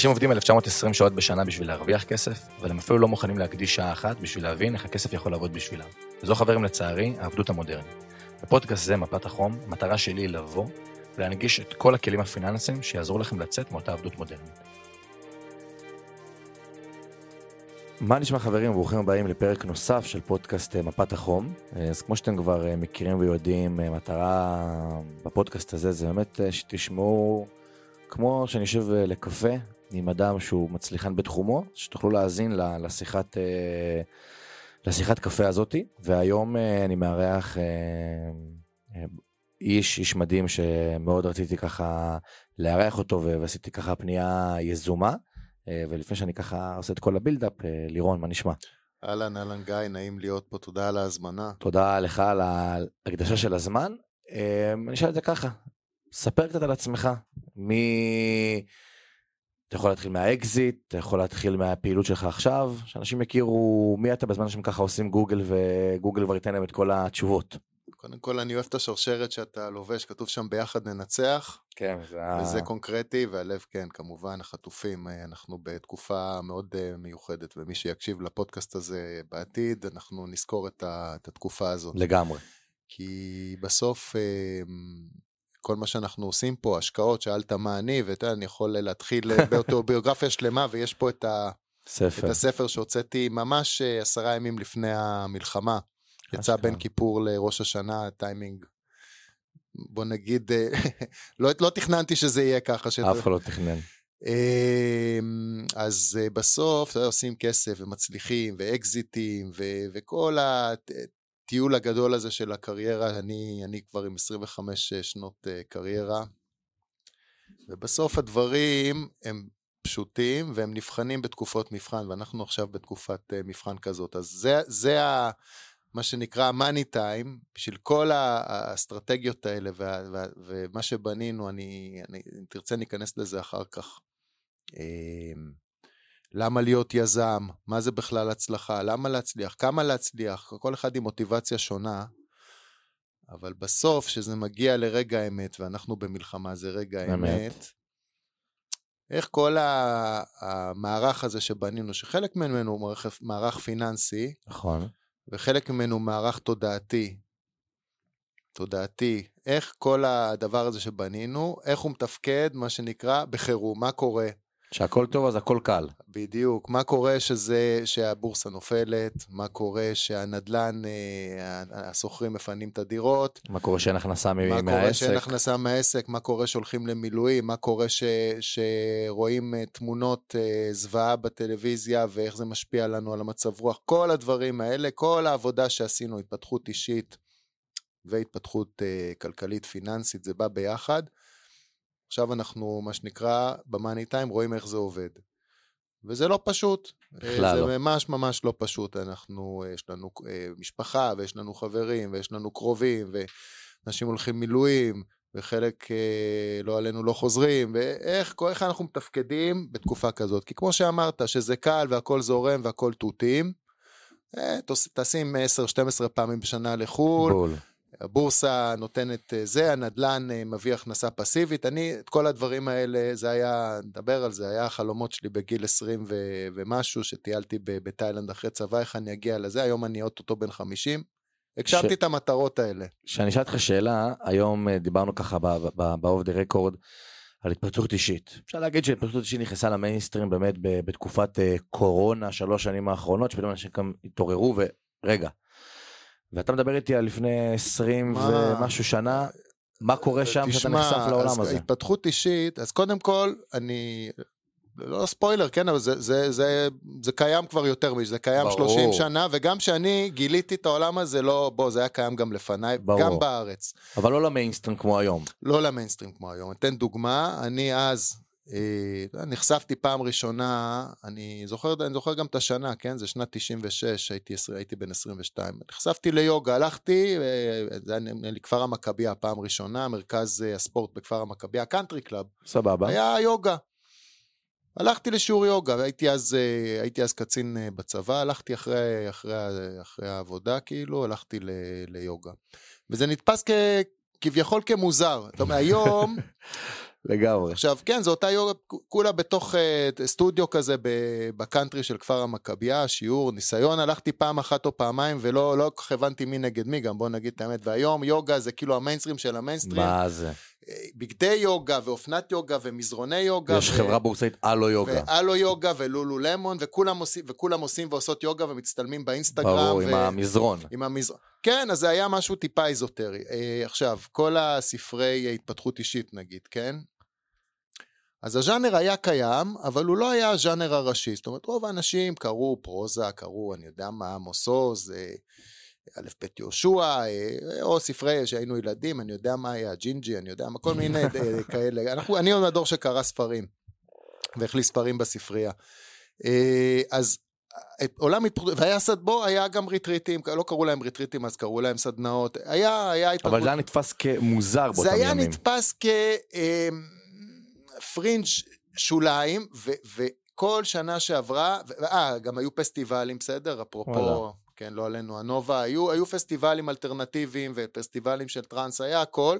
אנשים עובדים 1920 שעות בשנה בשביל להרוויח כסף, אבל הם אפילו לא מוכנים להקדיש שעה אחת בשביל להבין איך הכסף יכול לעבוד בשבילם. וזו חברים לצערי, העבדות המודרנית. בפודקאסט זה, מפת החום, המטרה שלי היא לבוא ולהנגיש את כל הכלים הפיננסיים שיעזרו לכם לצאת מאותה עבדות מודרנית. מה נשמע חברים, ברוכים הבאים לפרק נוסף של פודקאסט אה, מפת החום. אה, אז כמו שאתם כבר אה, מכירים ויודעים, מטרה בפודקאסט הזה זה באמת שתשמעו כמו שאני יושב לקפה עם אדם שהוא מצליחן בתחומו, שתוכלו להאזין לשיחת, לשיחת קפה הזאתי. והיום אני מארח איש, איש מדהים שמאוד רציתי ככה לארח אותו ועשיתי ככה פנייה יזומה. אה, ולפני שאני ככה עושה את כל הבילדאפ, אה, לירון, מה נשמע? אהלן, אהלן גיא, נעים להיות פה, תודה על ההזמנה. תודה לך על ההקדשה של הזמן. אה, אני אשאל את זה ככה, ספר קצת על עצמך, מי... אתה יכול להתחיל מהאקזיט, אתה יכול להתחיל מהפעילות שלך עכשיו, שאנשים יכירו מי אתה בזמן שהם ככה עושים גוגל וגוגל כבר ייתן להם את כל התשובות. קודם כל אני אוהב את השרשרת שאתה לובש, כתוב שם ביחד ננצח. כן, זה... וזה קונקרטי, והלב כן, כמובן, החטופים, אה, אנחנו בתקופה מאוד אה, מיוחדת, ומי שיקשיב לפודקאסט הזה בעתיד, אנחנו נזכור את, ה... את התקופה הזאת. לגמרי. כי בסוף, אה, כל מה שאנחנו עושים פה, השקעות, שאלת מה אני, ואתה יודע, אני יכול להתחיל באוטוביוגרפיה שלמה, ויש פה את, ה... ספר. את הספר שהוצאתי ממש עשרה ימים לפני המלחמה. יצא בין כיפור לראש השנה, טיימינג, בוא נגיד, אה, לא, לא תכננתי שזה יהיה ככה. שזה... אף אחד לא תכנן. אמ, אז אה, בסוף עושים כסף ומצליחים ואקזיטים ו- וכל הטיול הגדול הזה של הקריירה, אני, אני כבר עם 25 שנות אה, קריירה, ובסוף הדברים הם פשוטים והם נבחנים בתקופות מבחן, ואנחנו עכשיו בתקופת מבחן כזאת. אז זה, זה ה... מה שנקרא מאני טיים, בשביל כל האסטרטגיות האלה וה, וה, ומה שבנינו, אני, אני, אם תרצה ניכנס לזה אחר כך. למה להיות יזם? מה זה בכלל הצלחה? למה להצליח? כמה להצליח? כל אחד עם מוטיבציה שונה, אבל בסוף, כשזה מגיע לרגע האמת, ואנחנו במלחמה זה רגע האמת, איך כל המערך הזה שבנינו, שחלק ממנו הוא מערך, מערך פיננסי, נכון. וחלק ממנו מערך תודעתי. תודעתי, איך כל הדבר הזה שבנינו, איך הוא מתפקד, מה שנקרא, בחירום, מה קורה. שהכל טוב אז הכל קל. בדיוק, מה קורה שזה, שהבורסה נופלת, מה קורה שהנדלן, אה, הסוחרים מפנים את הדירות. מה קורה שאין הכנסה מהעסק. מה קורה שאין הכנסה מהעסק, מה קורה שהולכים למילואים, מה קורה ש, שרואים אה, תמונות אה, זוועה בטלוויזיה ואיך זה משפיע לנו על המצב רוח. כל הדברים האלה, כל העבודה שעשינו, התפתחות אישית והתפתחות כלכלית פיננסית, זה בא ביחד. עכשיו אנחנו, מה שנקרא, במאני טיים, רואים איך זה עובד. וזה לא פשוט. בכלל לא. זה ממש ממש לא פשוט. אנחנו, יש לנו אה, משפחה, ויש לנו חברים, ויש לנו קרובים, ואנשים הולכים מילואים, וחלק אה, לא עלינו לא חוזרים, ואיך איך אנחנו מתפקדים בתקופה כזאת. כי כמו שאמרת, שזה קל והכל זורם והכל תותים, אה, תשים 10-12 פעמים בשנה לחו"ל. בול. הבורסה נותנת אה, זה, הנדלן אה, מביא הכנסה פסיבית. אני, את כל הדברים האלה, זה היה, נדבר על זה, היה החלומות שלי בגיל 20 ו, ומשהו, שטיילתי בתאילנד אחרי צבא, איך אני אגיע לזה, היום אני אוטוטו בן 50. הגשמתי ש... את המטרות האלה. כשאני אשאל אותך שאלה, היום אה, דיברנו ככה ב-off the record על התפרצות אישית. אפשר להגיד שהתפרצות אישית נכנסה למיינסטרים באמת בתקופת קורונה, שלוש שנים האחרונות, שפתאום אנשים גם התעוררו ורגע, ואתה מדבר איתי על לפני 20 מה... ומשהו שנה, מה קורה שם שאתה נחשף לעולם הזה? התפתחות אישית, אז קודם כל, אני, לא ספוילר, כן, אבל זה, זה, זה, זה קיים כבר יותר מזה, זה קיים ברור. 30 שנה, וגם כשאני גיליתי את העולם הזה, לא, בוא, זה היה קיים גם לפניי, ברור. גם בארץ. אבל לא למיינסטרים כמו היום. לא למיינסטרים כמו היום. אתן דוגמה, אני אז, נחשפתי פעם ראשונה, אני זוכר, אני זוכר גם את השנה, כן? זה שנת 96, הייתי, הייתי בן 22. נחשפתי ליוגה, הלכתי, אה, זה היה לי כפר המכבייה פעם ראשונה, מרכז אה, הספורט בכפר המכבייה, קאנטרי קלאב. סבבה. היה יוגה. הלכתי לשיעור יוגה, והייתי אז, הייתי אז קצין בצבא, הלכתי אחרי, אחרי, אחרי העבודה, כאילו, הלכתי ל, ליוגה. וזה נתפס כ, כביכול כמוזר. זאת אומרת, היום... לגמרי. עכשיו, כן, זו אותה יוגה, כולה בתוך uh, סטודיו כזה בקאנטרי של כפר המכבייה, שיעור, ניסיון, הלכתי פעם אחת או פעמיים ולא לא כל כך הבנתי מי נגד מי, גם בוא נגיד את האמת, והיום יוגה זה כאילו המיינסטרים של המיינסטרים. מה זה? בגדי יוגה ואופנת יוגה ומזרוני יוגה. יש ו... חברה בורסאית אלו יוגה. ואלו יוגה ולולו למון, וכולם עושים, וכולם עושים ועושות יוגה ומצטלמים באינסטגרם. ברור, ו... עם המזרון. עם המזרון. כן, אז זה היה משהו טיפה איזוטרי. אה, עכשיו, כל הספרי התפתחות אישית נגיד, כן? אז הז'אנר היה קיים, אבל הוא לא היה הז'אנר הראשי. זאת אומרת, רוב האנשים קראו פרוזה, קראו, אני יודע מה, עמוס עוז, אה, א' ב' יהושע, אה, או ספרי שהיינו ילדים, אני יודע מה היה, ג'ינג'י, אני יודע מה, כל מיני כאלה. אנחנו, אני עוד מהדור שקרא ספרים, והחליף ספרים בספרייה. אז עולם התפתחות, והיה סד בו, היה גם ריטריטים, לא קראו להם ריטריטים, אז קראו להם סדנאות, היה, היה התפתחות. אבל זה היה נתפס כמוזר באותם ימים. זה היה נתפס כפרינג' שוליים, ו, וכל שנה שעברה, אה, גם היו פסטיבלים, בסדר? אפרופו... כן, לא עלינו, הנובה, היו, היו פסטיבלים אלטרנטיביים ופסטיבלים של טראנס, היה הכל,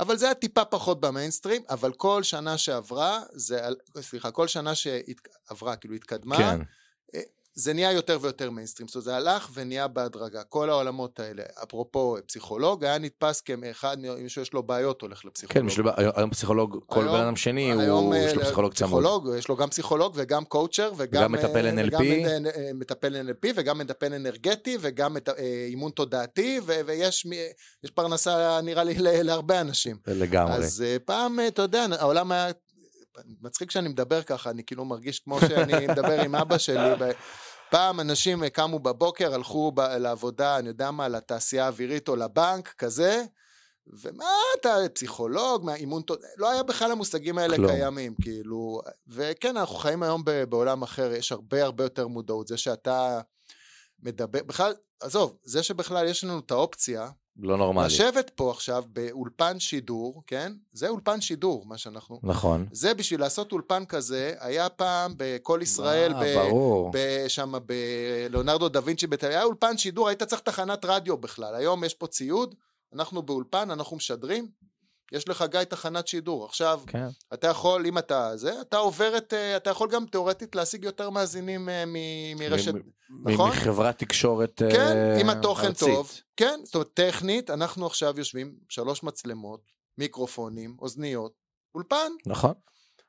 אבל זה היה טיפה פחות במיינסטרים, אבל כל שנה שעברה, זה, סליחה, כל שנה שעברה, כאילו התקדמה, כן. זה נהיה יותר ויותר מיינסטרים, זאת אומרת זה הלך ונהיה בהדרגה, כל העולמות האלה, אפרופו פסיכולוג, היה נתפס כאחד, מי שיש לו בעיות הולך לפסיכולוג. כן, היום פסיכולוג, כל בן אדם שני, הוא, יש לו אה, פסיכולוג צמוד. פסיכולוג, יש לו גם פסיכולוג וגם coacher, וגם וגם מטפל אה, NLP, וגם אה, מטפל NLP, וגם מטפל אנרגטי, וגם אימון תודעתי, ויש פרנסה נראה לי להרבה אנשים. לגמרי. אז פעם, אתה יודע, העולם היה מצחיק שאני מדבר ככה, אני כאילו מרגיש כמו שאני מדבר עם אבא שלי. פעם אנשים קמו בבוקר, הלכו ב- לעבודה, אני יודע מה, לתעשייה האווירית או לבנק, כזה, ומה אתה, פסיכולוג, מה, אימון, לא היה בכלל המושגים האלה כלום. קיימים, כאילו, וכן, אנחנו חיים היום בעולם אחר, יש הרבה הרבה יותר מודעות, זה שאתה מדבר, בכלל, עזוב, זה שבכלל יש לנו את האופציה, לא נורמלי. לשבת פה עכשיו באולפן שידור, כן? זה אולפן שידור, מה שאנחנו... נכון. זה בשביל לעשות אולפן כזה, היה פעם בכל ישראל, מה, ב... ברור. שם בלאונרדו דה וינצ'י בתל היה אולפן שידור, היית צריך תחנת רדיו בכלל. היום יש פה ציוד, אנחנו באולפן, אנחנו משדרים, יש לך גיא תחנת שידור. עכשיו, כן. אתה יכול, אם אתה זה, אתה עובר את, אה, אתה יכול גם תאורטית להשיג יותר מאזינים אה, מרשת, נכון? מחברת תקשורת ארצית. כן, אם התוכן ארצית. טוב. כן, זאת אומרת, טכנית, אנחנו עכשיו יושבים, שלוש מצלמות, מיקרופונים, אוזניות, אולפן. נכון.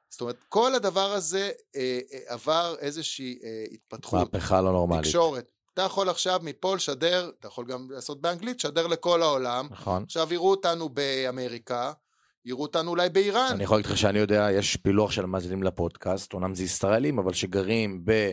זאת אומרת, כל הדבר הזה אה, אה, עבר איזושהי אה, התפתחות. מהפכה לא נורמלית. תקשורת. אתה יכול עכשיו מפה לשדר, אתה יכול גם לעשות באנגלית, לשדר לכל העולם. נכון. עכשיו יראו אותנו באמריקה, יראו אותנו אולי באיראן. אני יכול להגיד לך שאני יודע, יש פילוח של מאזינים לפודקאסט, אומנם זה ישראלים, אבל שגרים ב...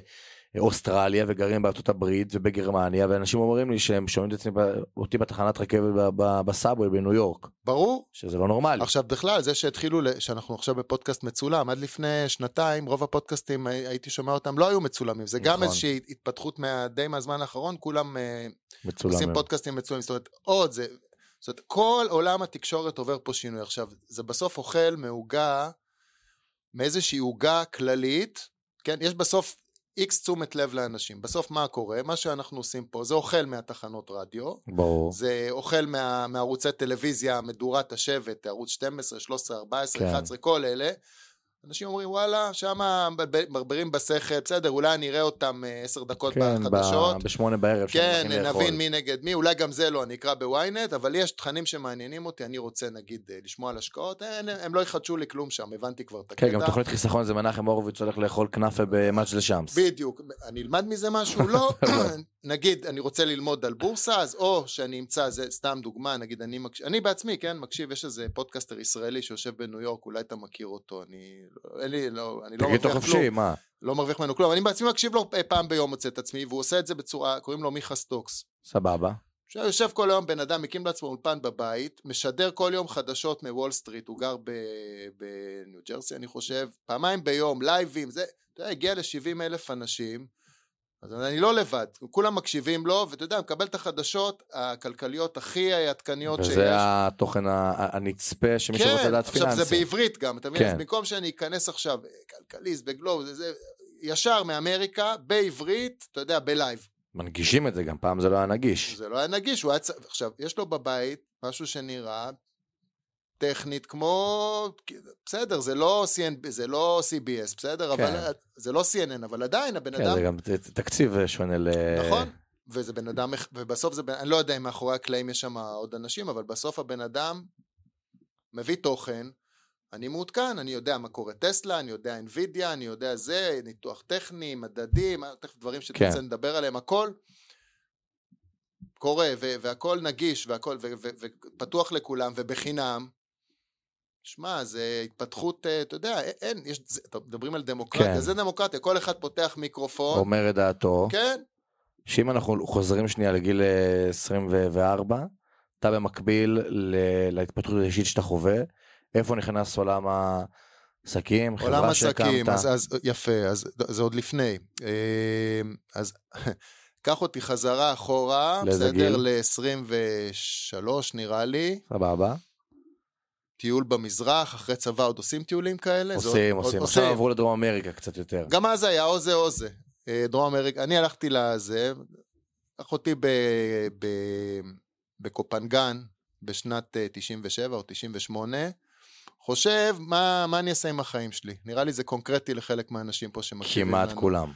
אוסטרליה וגרים בארצות הברית ובגרמניה ואנשים אומרים לי שהם שומעים את עצמי אותי בתחנת רכבת בסאבווי בניו יורק. ברור. שזה לא נורמלי. עכשיו בכלל זה שהתחילו שאנחנו עכשיו בפודקאסט מצולם עד לפני שנתיים רוב הפודקאסטים הייתי שומע אותם לא היו מצולמים זה נכון. גם איזושהי התפתחות מה, די מהזמן האחרון כולם אה, מצולמים. עושים פודקאסטים מצולמים זאת אומרת עוד זה. זאת אומרת כל עולם התקשורת עובר פה שינוי עכשיו זה בסוף אוכל מעוגה מאיזושהי עוגה כללית כן יש בסוף איקס תשומת לב לאנשים. בסוף מה קורה? מה שאנחנו עושים פה זה אוכל מהתחנות רדיו. ברור. זה אוכל מה, מערוצי טלוויזיה, מדורת השבט, ערוץ 12, 13, 14, כן. 11, כל אלה. אנשים אומרים וואלה, שם מברברים בשכל, בסדר, אולי אני אראה אותם אה, עשר דקות כן, בחדשות. כן, בשמונה בערב. כן, נבין מי נגד מי, אולי גם זה לא, אני אקרא בוויינט, אבל יש תכנים שמעניינים אותי, אני רוצה נגיד אה, לשמוע על השקעות, הם, הם לא יחדשו לי כלום שם, הבנתי כבר את הקטע. כן, גם תוכנית חיסכון זה מנחם הורוביץ הולך לאכול כנאפה במג'ל שמס. בדיוק, אני אלמד מזה משהו? לא. נגיד אני רוצה ללמוד על בורסה, אז או שאני אמצא, זה סתם דוגמה, נגיד אני מקשיב, אני בעצמי, כן, מקשיב, יש איזה פודקאסטר ישראלי שיושב בניו יורק, אולי אתה מכיר אותו, אני, אין לי, לא, אני לא מרוויח כלום. מה? לא מרוויח ממנו כלום, אני בעצמי מקשיב לו פעם ביום מוצא את עצמי, והוא עושה את זה בצורה, קוראים לו מיכה סטוקס. סבבה. יושב כל היום בן אדם, מקים לעצמו אולפן בבית, משדר כל יום חדשות מוול סטריט, הוא גר בניו ג'רסי אני חושב, פעמיים ביום, לייבים, זה, אתה יודע, הגיע ל-70 אלף אנשים, אז אני לא לבד, כולם מקשיבים לו, ואתה יודע, מקבל את החדשות הכלכליות הכי עדכניות שיש. וזה התוכן הנצפה שמי כן, שרוצה לדעת פיננסי. עכשיו זה בעברית גם, אתה מבין? כן. אז במקום שאני אכנס עכשיו, כלכליסט, בגלוב, זה, זה, ישר מאמריקה, בעברית, אתה יודע, בלייב. מנגישים את זה גם, פעם זה לא היה נגיש. זה לא היה נגיש, הוא היה... עכשיו, יש לו בבית משהו שנראה טכנית כמו, בסדר, זה לא, CN, זה לא CBS, בסדר? כן. אבל, זה לא CNN, אבל עדיין הבן כן, אדם... זה גם תקציב שונה ל... נכון, וזה בן אדם, ובסוף זה, בן- אני לא יודע אם מאחורי הקלעים יש שם עוד אנשים, אבל בסוף הבן אדם מביא תוכן, אני מעודכן, אני יודע מה קורה טסלה, אני יודע NVIDIA, אני יודע זה, ניתוח טכני, מדדים, תכף דברים שתרצה כן. לדבר עליהם, הכל קורה, והכל נגיש, והכל, ופתוח לכולם, ובחינם. שמע, זה התפתחות, אה, אתה יודע, אין, יש, זה, מדברים על דמוקרטיה, כן. זה דמוקרטיה, כל אחד פותח מיקרופון, אומר את דעתו, כן, שאם אנחנו חוזרים שנייה לגיל אה, 24, אתה במקביל ל- להתפתחות האישית שאתה חווה, איפה נכנס עולם העסקים, עולם חברה עסקים, שהקמת? אז, אז יפה, אז זה עוד לפני. אה, אז קח אותי חזרה אחורה, בסדר? גיל? ל-23 נראה לי, סבבה? טיול במזרח, אחרי צבא עוד עושים טיולים כאלה? עושים, עוד- עושים. עוד- עכשיו עברו לדרום אמריקה קצת יותר. גם אז היה או זה או זה. אה, דרום אמריקה, אני הלכתי לזה, קח אותי ב, ב, בקופנגן בשנת אה, 97 או 98, חושב מה, מה אני אעשה עם החיים שלי. נראה לי זה קונקרטי לחלק מהאנשים פה שמקשיבים לנו. כמעט כולם.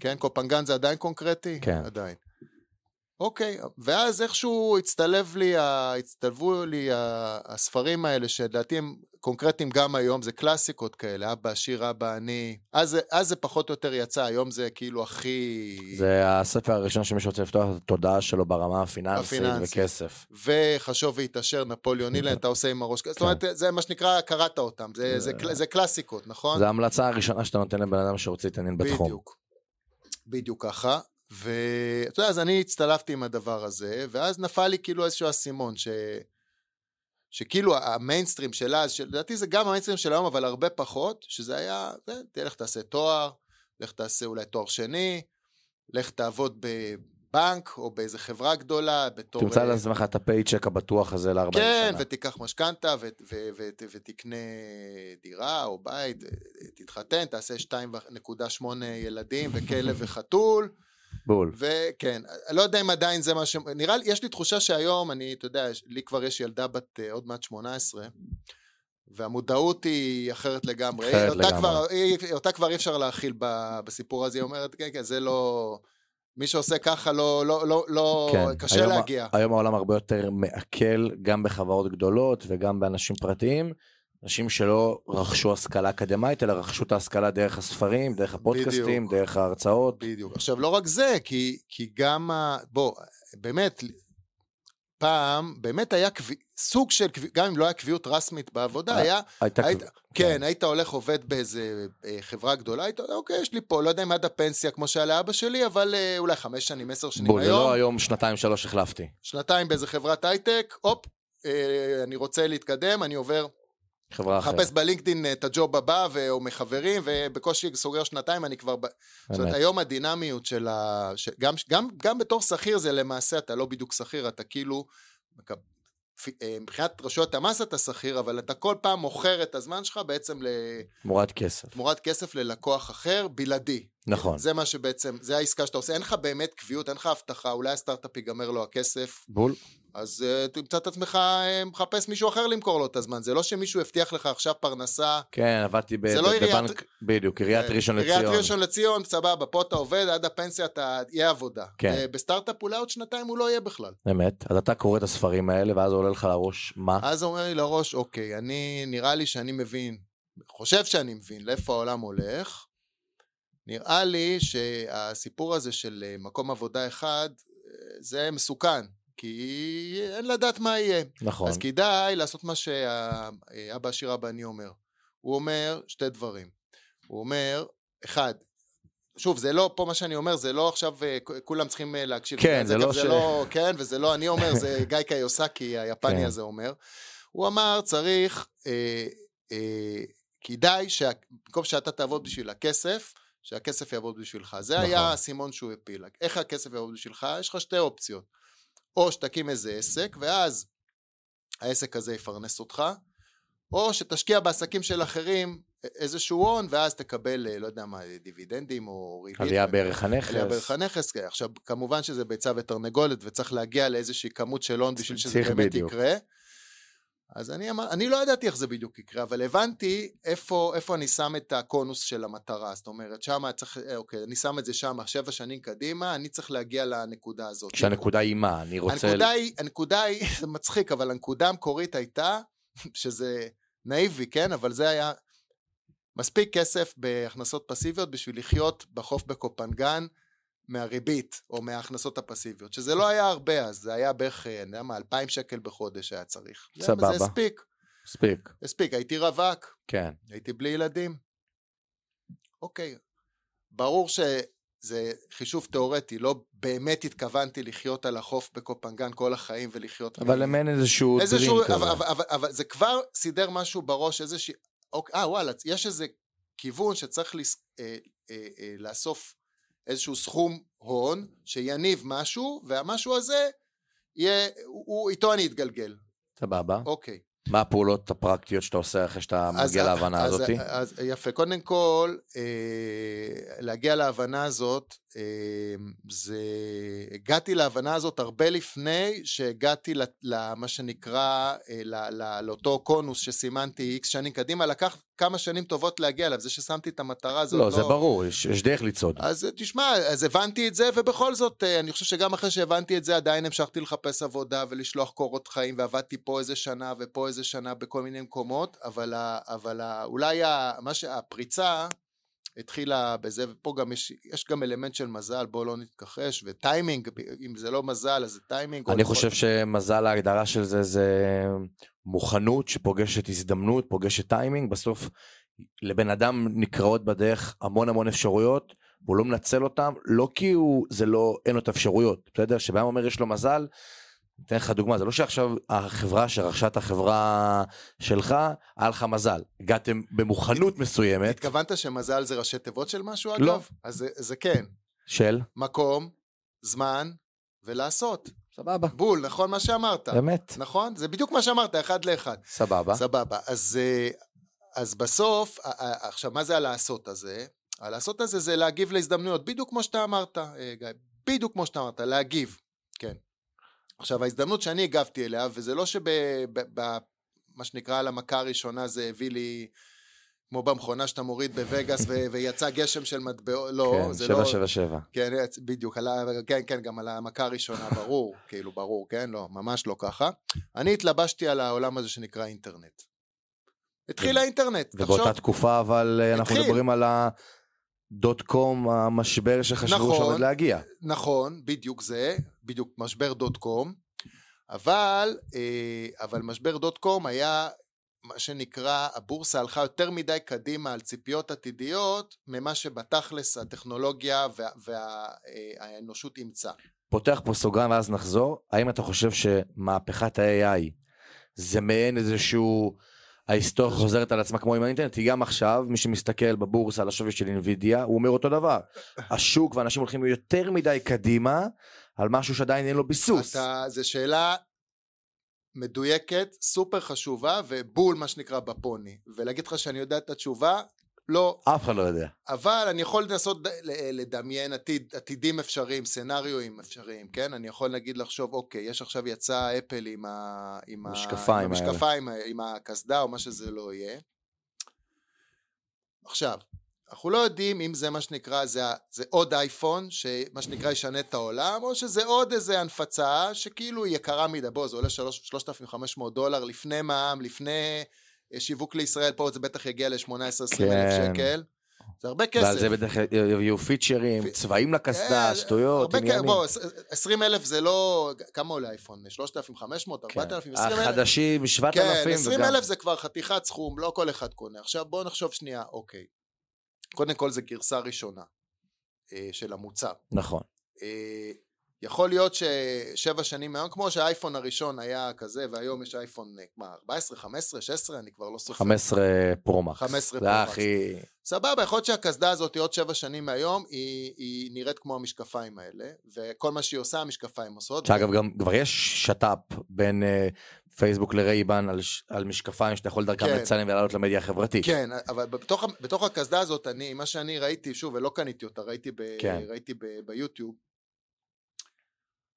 כן, קופנגן זה עדיין קונקרטי? כן. עדיין. אוקיי, ואז איכשהו הצטלב לי, הצטלבו לי הספרים האלה, שלדעתי הם קונקרטיים גם היום, זה קלאסיקות כאלה, אבא עשיר, אבא אני. אז, זה- אז זה פחות או יותר יצא, היום זה כאילו הכי... זה הספר הראשון שמי שרוצה לפתוח את התודעה שלו ברמה הפיננסית הפיננסית. וכסף. וחשוב והתעשר, נפוליאון אילן, אתה עושה עם הראש, זאת אומרת, זה מה שנקרא, קראת אותם, זה, זה, קל- זה קלאסיקות, נכון? זה ההמלצה הראשונה שאתה נותן לבן אדם שרוצה להתעניין בתחום. בדיוק. בדיוק ככה. ואתה יודע, אז אני הצטלבתי עם הדבר הזה, ואז נפל לי כאילו איזשהו אסימון, ש... שכאילו המיינסטרים של אז, שלדעתי זה גם המיינסטרים של היום, אבל הרבה פחות, שזה היה, זה, תלך תעשה תואר, לך תעשה אולי תואר שני, לך תעבוד בבנק או באיזה חברה גדולה, בתור... תמצא אה, לעצמך את ה paycheck הבטוח הזה ל-40 שנה. כן, ותיקח משכנתה ו- ו- ו- ותקנה דירה או בית, תתחתן, תעשה 2.8 ילדים וכלב וחתול, בול. וכן, לא יודע אם עדיין זה מה ש... נראה לי, יש לי תחושה שהיום, אני, אתה יודע, לי כבר יש ילדה בת אה, עוד מעט 18, והמודעות היא אחרת לגמרי. אחרת אותה לגמרי. כבר, היא, אותה כבר אי אפשר להכיל ב- בסיפור הזה, היא אומרת, כן, כן, זה לא... מי שעושה ככה לא, לא, לא, לא, כן. קשה היום- להגיע. היום העולם הרבה יותר מעכל גם בחברות גדולות וגם באנשים פרטיים. אנשים שלא רכשו השכלה אקדמית, אלא רכשו את ההשכלה דרך הספרים, דרך הפודקאסטים, בדיוק. דרך ההרצאות. בדיוק. עכשיו, לא רק זה, כי, כי גם, ה... בוא, באמת, פעם, באמת היה קב... סוג של, קב... גם אם לא היה קביעות רסמית בעבודה, אה, היה, הייתה... היית, כן, היית הולך עובד באיזה אה, חברה גדולה, היית אומר, אוקיי, יש לי פה, לא יודע אם עד הפנסיה כמו שהיה לאבא שלי, אבל אה, אולי חמש שנים, עשר שנים זה היום, לא היום שנתיים שלוש החלפתי. שנתיים באיזה חברת הייטק, הופ, אה, אני רוצה להתקדם, אני עובר חברה אחרת. מחפש בלינקדאין אה, את הג'וב הבא, ו- או מחברים, ובקושי סוגר שנתיים, אני כבר... ב... זאת אומרת, באמת. היום הדינמיות של ה... ש... גם, גם, גם בתור שכיר זה למעשה, אתה לא בדיוק שכיר, אתה כאילו... אה, מבחינת רשויות המס אתה שכיר, אבל אתה כל פעם מוכר את הזמן שלך בעצם תמורת כסף. לתמורת כסף ללקוח אחר, בלעדי. נכון. זה מה שבעצם, זה העסקה שאתה עושה, אין לך באמת קביעות, אין לך הבטחה, אולי הסטארט-אפ ייגמר לו הכסף, בול. אז uh, תמצא את עצמך uh, מחפש מישהו אחר למכור לו את הזמן. זה לא שמישהו הבטיח לך עכשיו פרנסה. כן, עבדתי ב- לא עיריית- בבנק, בדיוק, עיריית אה, ראשון לציון. עיריית ראשון לציון, סבבה, פה אתה עובד, עד הפנסיה אתה יהיה עבודה. כן. אה, בסטארט-אפ אולי עוד שנתיים הוא לא יהיה בכלל. אמת. אז אתה קורא את הספרים האלה, ואז עולה לך לראש מה? אז אומר לי לראש, אוקיי, אני, נראה לי שאני מבין, חושב שאני מבין לאיפה העולם הולך. נראה לי שהסיפור הזה של אה, מקום עבודה אחד, אה, זה מסוכן, כי אין לדעת מה יהיה. נכון. אז כדאי לעשות מה שאבא עשיר אבא אני אומר. הוא אומר שתי דברים. הוא אומר, אחד, שוב, זה לא, פה מה שאני אומר, זה לא עכשיו, אה, כולם צריכים אה, להקשיב. כן, זה זה לא זה ש- לא, כן, וזה לא אני אומר, זה גיא קיוסקי היפני כן. הזה אומר. הוא אמר, צריך, אה, אה, כדאי, שה- במקום שאתה תעבוד בשביל הכסף, שהכסף יעבוד בשבילך. זה נכון. היה האסימון שהוא הפיל. איך הכסף יעבוד בשבילך? יש לך שתי אופציות. או שתקים איזה עסק, ואז העסק הזה יפרנס אותך, או שתשקיע בעסקים של אחרים איזשהו הון, ואז תקבל, אה, לא יודע מה, דיבידנדים או ריבית. עלייה בערך הנכס. עלייה בערך הנכס. עכשיו, כמובן שזה ביצה ותרנגולת, וצריך להגיע לאיזושהי כמות של הון בשביל שזה באמת בדיוק. יקרה. אז אני, אמר, אני לא ידעתי איך זה בדיוק יקרה, אבל הבנתי איפה, איפה אני שם את הקונוס של המטרה. זאת אומרת, שם צריך, אה, אוקיי, אני שם את זה שם שבע שנים קדימה, אני צריך להגיע לנקודה הזאת. כשהנקודה היא מה? אני רוצה... הנקודה היא, הנקודה היא, זה מצחיק, אבל הנקודה המקורית הייתה, שזה נאיבי, כן? אבל זה היה מספיק כסף בהכנסות פסיביות בשביל לחיות בחוף בקופנגן מהריבית או מההכנסות הפסיביות, שזה לא היה הרבה אז, זה היה בערך, אה, אני יודע מה, 2,000 שקל בחודש היה צריך. סבבה. זה הספיק, מספיק. הספיק, הייתי רווק, כן. הייתי בלי ילדים. אוקיי, ברור שזה חישוב תיאורטי, לא באמת התכוונתי לחיות על החוף בקופנגן כל החיים ולחיות... אבל אם אין איזשהו דרים אבל, כזה. אבל, אבל, אבל זה כבר סידר משהו בראש, איזושהי, אוקיי, אה וואלה, יש איזה כיוון שצריך לס, אה, אה, אה, לאסוף איזשהו סכום הון שיניב משהו, והמשהו הזה יהיה, הוא, הוא, איתו אני אתגלגל, סבבה. אוקיי. מה הפעולות הפרקטיות שאתה עושה אחרי שאתה אז- מגיע להבנה אז- הזאתי? אז יפה, קודם כל, אה, להגיע להבנה הזאת, אה, זה, הגעתי להבנה הזאת הרבה לפני שהגעתי למה שנקרא, אה, ל- ל- לאותו קונוס שסימנתי איקס שנים קדימה, לקח כמה שנים טובות להגיע אליו, זה ששמתי את המטרה זה לא, עוד זה ברור, יש יש דרך לצעוד. אז אה, תשמע, אז הבנתי את זה, ובכל זאת, אה, אני חושב שגם אחרי שהבנתי את זה, עדיין המשכתי לחפש עבודה ולשלוח קורות חיים, ועבדתי פה איזה שנה ופה איזה שנה בכל מיני מקומות, אבל, ה, אבל ה, אולי ה, מה שהפריצה התחילה בזה, ופה גם יש, יש גם אלמנט של מזל, בואו לא נתכחש, וטיימינג, אם זה לא מזל, אז זה טיימינג. אני יכול- חושב שמזל ההגדרה של זה זה מוכנות שפוגשת הזדמנות, פוגשת טיימינג, בסוף לבן אדם נקראות בדרך המון המון אפשרויות, והוא לא מנצל אותם, לא כי הוא, זה לא, אין לו את האפשרויות, בסדר? שבן אומר יש לו מזל, אתן לך דוגמה, זה לא שעכשיו החברה שרכשה את החברה שלך, היה לך מזל, הגעתם במוכנות מסוימת התכוונת שמזל זה ראשי תיבות של משהו, אגב? לא. אז זה, זה כן, של, מקום, זמן ולעשות. סבבה, בול, נכון מה שאמרת. באמת, נכון? זה בדיוק מה שאמרת, אחד לאחד. סבבה, סבבה. אז, אה, אז בסוף, עכשיו, מה זה הלעשות הזה? הלעשות הזה זה להגיב להזדמנויות, בדיוק כמו שאתה אמרת, אה, גיא. בדיוק כמו שאתה אמרת, להגיב. כן. עכשיו, ההזדמנות שאני הגבתי אליה, וזה לא שמה שנקרא על המכה הראשונה זה הביא לי... כמו במכונה שאתה מוריד בווגאס ו- ויצא גשם של מטבעות, לא, כן, זה לא... 777, כן, בדיוק, על ה... כן, כן, גם על המכה הראשונה, ברור, כאילו, ברור, כן, לא, ממש לא ככה. אני התלבשתי על העולם הזה שנקרא אינטרנט. התחיל האינטרנט, ובאותה תחשוב, תקופה אבל אה, אנחנו התחיל. מדברים על הדוט קום, המשבר שחשבו נכון. שעומד להגיע. נכון, בדיוק זה, בדיוק משבר דוט קום, אבל, אה, אבל משבר דוט קום היה מה שנקרא, הבורסה הלכה יותר מדי קדימה על ציפיות עתידיות ממה שבתכלס הטכנולוגיה וה- וה- אה, והאנושות אימצה. פותח פה סוגריים ואז נחזור. האם אתה חושב שמהפכת ה-AI זה מעין איזשהו... ההיסטוריה חוזרת על עצמה כמו עם האינטרנט, כי גם עכשיו מי שמסתכל בבורסה על השווי של אינווידיה הוא אומר אותו דבר. השוק ואנשים הולכים יותר מדי קדימה על משהו שעדיין אין לו ביסוס. אתה, זו שאלה מדויקת, סופר חשובה, ובול מה שנקרא בפוני. ולהגיד לך שאני יודע את התשובה? לא. אף אחד לא יודע. אבל אני יכול לנסות לדמיין עתיד, עתידים אפשריים, סצנריואים אפשריים, כן? אני יכול נגיד לחשוב, אוקיי, יש עכשיו יצא אפל עם ה... עם ה- משקפיים עם האלה. המשקפיים, האלה, עם הקסדה או מה שזה לא יהיה. עכשיו, אנחנו לא יודעים אם זה מה שנקרא, זה, זה עוד אייפון, שמה שנקרא ישנה את העולם, או שזה עוד איזה הנפצה שכאילו היא יקרה מדי, בוא, זה עולה 3,500 דולר לפני מע"מ, לפני אה, שיווק לישראל, פה זה בטח יגיע ל-18-20 אלף כן. שקל. זה הרבה כסף. ועל זה בטח יהיו פיצ'רים, פי- צבעים לקסדה, אה, שטויות, עניינים. בוא, 20 אלף זה לא... כמה עולה אייפון? 3,500? 4,000? 20 אלף? החדשים, 7,000 כן, 20 וגם... אלף זה כבר חתיכת סכום, לא כל אחד קונה. עכשיו בואו נחשוב שנייה, אוקיי. קודם כל זה גרסה ראשונה אה, של המוצר. נכון. יכול להיות ששבע שנים מהיום, כמו שהאייפון הראשון היה כזה, והיום יש אייפון, אה, מה, 14, 15, 16, אני כבר לא סופר. 15 Pro Max. 15 זה היה Pro Max. הכי... סבבה, יכול להיות שהקסדה הזאת עוד שבע שנים מהיום, היא, היא נראית כמו המשקפיים האלה, וכל מה שהיא עושה, המשקפיים עושות. שאגב, גם כבר יש שת"פ בין אה, פייסבוק ל Ray-Ban על, על משקפיים שאתה יכול דרכם כן. לצלם ולעלות למדיה החברתית. כן, אבל בתוך, בתוך הקסדה הזאת, אני, מה שאני ראיתי, שוב, ולא קניתי אותה, ראיתי, ב, כן. ראיתי ב, ביוטיוב,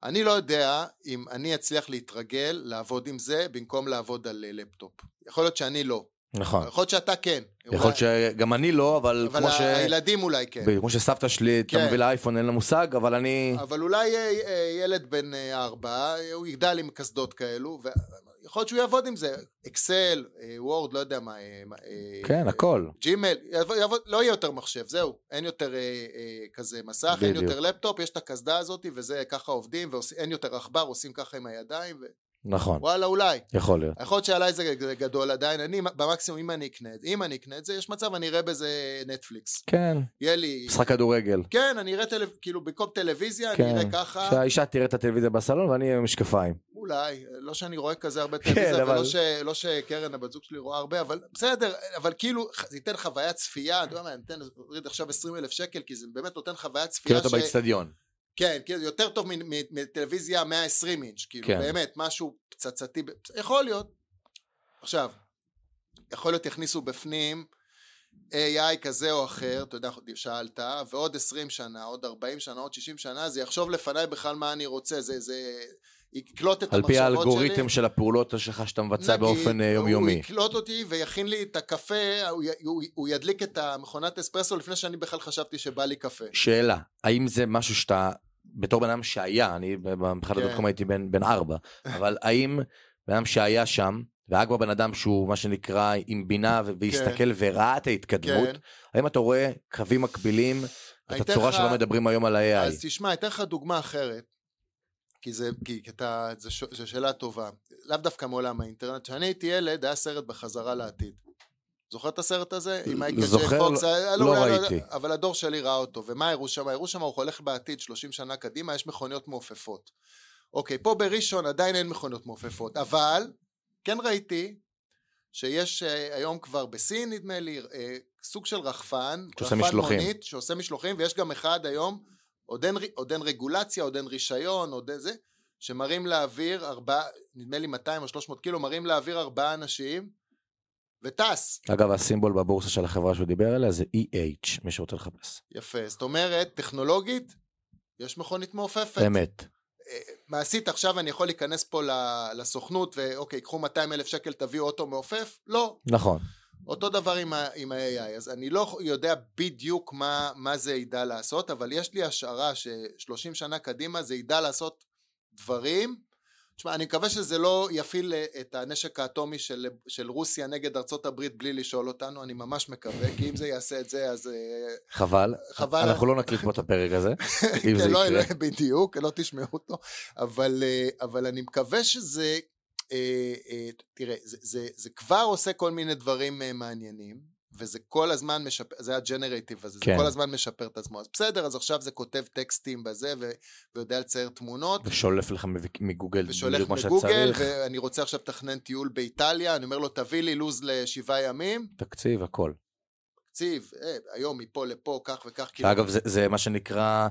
אני לא יודע אם אני אצליח להתרגל לעבוד עם זה במקום לעבוד על אה, לפטופ. יכול להיות שאני לא. נכון. יכול להיות שאתה כן. יכול להיות שגם אני לא, אבל אבל כמו ש... הילדים אולי כן. כמו שסבתא שלי, אתה כן. מביא לה אייפון, אין לה מושג, אבל אני... אבל אולי אה, אה, ילד בן ארבע, הוא יגדל עם קסדות כאלו, ויכול להיות שהוא יעבוד עם זה. אקסל, אה, וורד, לא יודע מה. אה, אה, כן, הכל. ג'ימל, יעבוד, לא יהיה יותר מחשב, זהו. אין יותר אה, אה, כזה מסך, אין בדיוק. יותר לפטופ, יש את הקסדה הזאת, וזה ככה עובדים, ואין יותר עכבר, עושים ככה עם הידיים, נכון, ווואלה, אולי. יכול להיות. יכול להיות שעליי זה גדול עדיין, אני במקסימום, אם אני אקנה את זה, אם אני אקנה את זה, יש מצב, אני אראה בזה נטפליקס. כן, יהיה לי... משחק כדורגל. כן, אני אראה טלוויזיה, כאילו במקום טלוויזיה, אני כן, אראה ככה. שהאישה תראה את הטלוויזיה בסלון ואני עם משקפיים. אולי, לא שאני רואה כזה הרבה כן, טלוויזיה, אבל- ולא ש, לא שקרן הבת זוג שלי רואה הרבה, אבל בסדר, אבל כאילו, זה ייתן חוויית צפייה, אתה יודע מה, אני אתן, עכשיו 20 אלף שקל, כי זה באמת נותן חוויית צפייה כאילו אתה באיצטדיון. כן, כן, זה יותר טוב מטלוויזיה 120 אינץ', כאילו, כן. באמת, משהו פצצתי, יכול להיות. עכשיו, יכול להיות יכניסו בפנים AI כזה או אחר, אתה יודע, שאלת, ועוד 20 שנה, עוד 40 שנה, עוד 60 שנה, זה יחשוב לפניי בכלל מה אני רוצה, זה, זה יקלוט את על המחשבות פי שלי. האלגוריתם של הפעולות שלך שאתה מבצע נגיד, באופן אה, הוא יומיומי. יקלוט אותי ויכין לי את הקפה, הוא, הוא, הוא ידליק את המכונת אספרסו לפני שאני בכלל חשבתי שבא לי קפה. שאלה, האם זה משהו שאתה, בתור בן אדם שהיה, אני מבחינת כן. הדוטקום הייתי בן בן ארבע, אבל האם בן אדם שהיה שם, והיה כבר בן אדם שהוא מה שנקרא עם בינה ו- והסתכל וראה את ההתקדמות, כן. האם אתה רואה קווים מקבילים, את הצורה שלא מדברים היום על ה-AI? אז תשמע, אתן לך דוגמה אחרת, כי זה, כי אתה, זו שאלה טובה. לאו דווקא מעולם האינטרנט. כשאני הייתי ילד, היה סרט בחזרה לעתיד. זוכר את הסרט הזה? עם מייקל ג'יי פוקס? לא- היה- לא אולי ראיתי. אבל הדור שלי ראה אותו. ומה הראו שם? הראו שם, הוא הולך בעתיד 30 שנה קדימה, יש מכוניות מעופפות. אוקיי, פה בראשון עדיין אין מכוניות מעופפות, אבל כן ראיתי שיש אה, היום כבר בסין, נדמה לי, אה, סוג של רחפן, שעושה רחפן משלוחים. מונית, שעושה משלוחים, ויש גם אחד היום, עוד אין, עוד אין רגולציה, עוד אין רישיון, עוד אין זה, שמראים לאוויר ארבעה, נדמה לי 200 או 300 קילו, מראים לאוויר ארבעה אנשים, וטס. אגב, הסימבול בבורסה של החברה שהוא דיבר עליה זה EH, מי שרוצה לחפש. יפה. זאת אומרת, טכנולוגית, יש מכונית מעופפת. אמת. אה, מעשית עכשיו אני יכול להיכנס פה לסוכנות ואוקיי, קחו 200 אלף שקל, תביאו אוטו מעופף? לא. נכון. אותו דבר עם, ה- עם ה-AI, אז אני לא יודע בדיוק מה, מה זה ידע לעשות, אבל יש לי השערה ש-30 שנה קדימה זה ידע לעשות דברים. תשמע, אני מקווה שזה לא יפעיל אה, את הנשק האטומי של, של רוסיה נגד ארצות הברית בלי לשאול אותנו, אני ממש מקווה, כי אם זה יעשה את זה, אז... אה, חבל. חבל. אנחנו לא נקליט פה את הפרק הזה. אם זה כן, לא, יקרה. בדיוק, לא תשמעו אותו, אבל, אה, אבל אני מקווה שזה, אה, אה, תראה, זה, זה, זה כבר עושה כל מיני דברים מעניינים, וזה כל הזמן משפר, זה הג'נרטיב הזה, כן. זה כל הזמן משפר את עצמו, אז בסדר, אז עכשיו זה כותב טקסטים בזה, ו, ויודע לצייר תמונות, ושולף לך מגוגל מה מגוגל. ואני רוצה עכשיו לתכנן טיול באיטליה, אני אומר לו, תביא לי לו"ז לשבעה ימים, תקציב, הכל. תקציב, אה, היום מפה לפה, כך וכך, כאילו, אגב, זה, זה מה שנקרא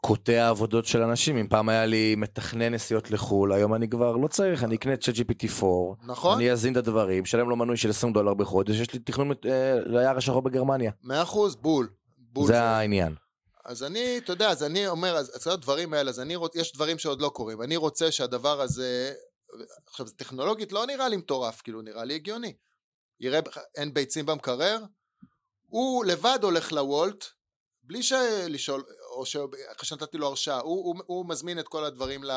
קוטע עבודות של אנשים. אם פעם היה לי מתכנן נסיעות לחו"ל, היום אני כבר לא צריך, אני אקנה את ChatGPT 4, נכון? אני אזין את הדברים, שלם לו מנוי של 20 דולר בחודש, יש לי תכנון אה, ליער השחור בגרמניה. מאה אחוז, בול. בול זה העניין. אז אני, אתה יודע, אז אני אומר, אז אז הדברים האלה, אז אני רוצה, יש דברים שעוד לא קורים. אני רוצה שהדבר הזה, עכשיו, זה טכנולוגית לא נראה לי מטורף, כאילו, נראה לי הגיוני. יראה, אין ביצים במקרר, הוא לבד הולך לוולט, בלי ש- לשאול, או שאחרי שנתתי לו הרשאה, הוא, הוא, הוא מזמין את כל הדברים ל...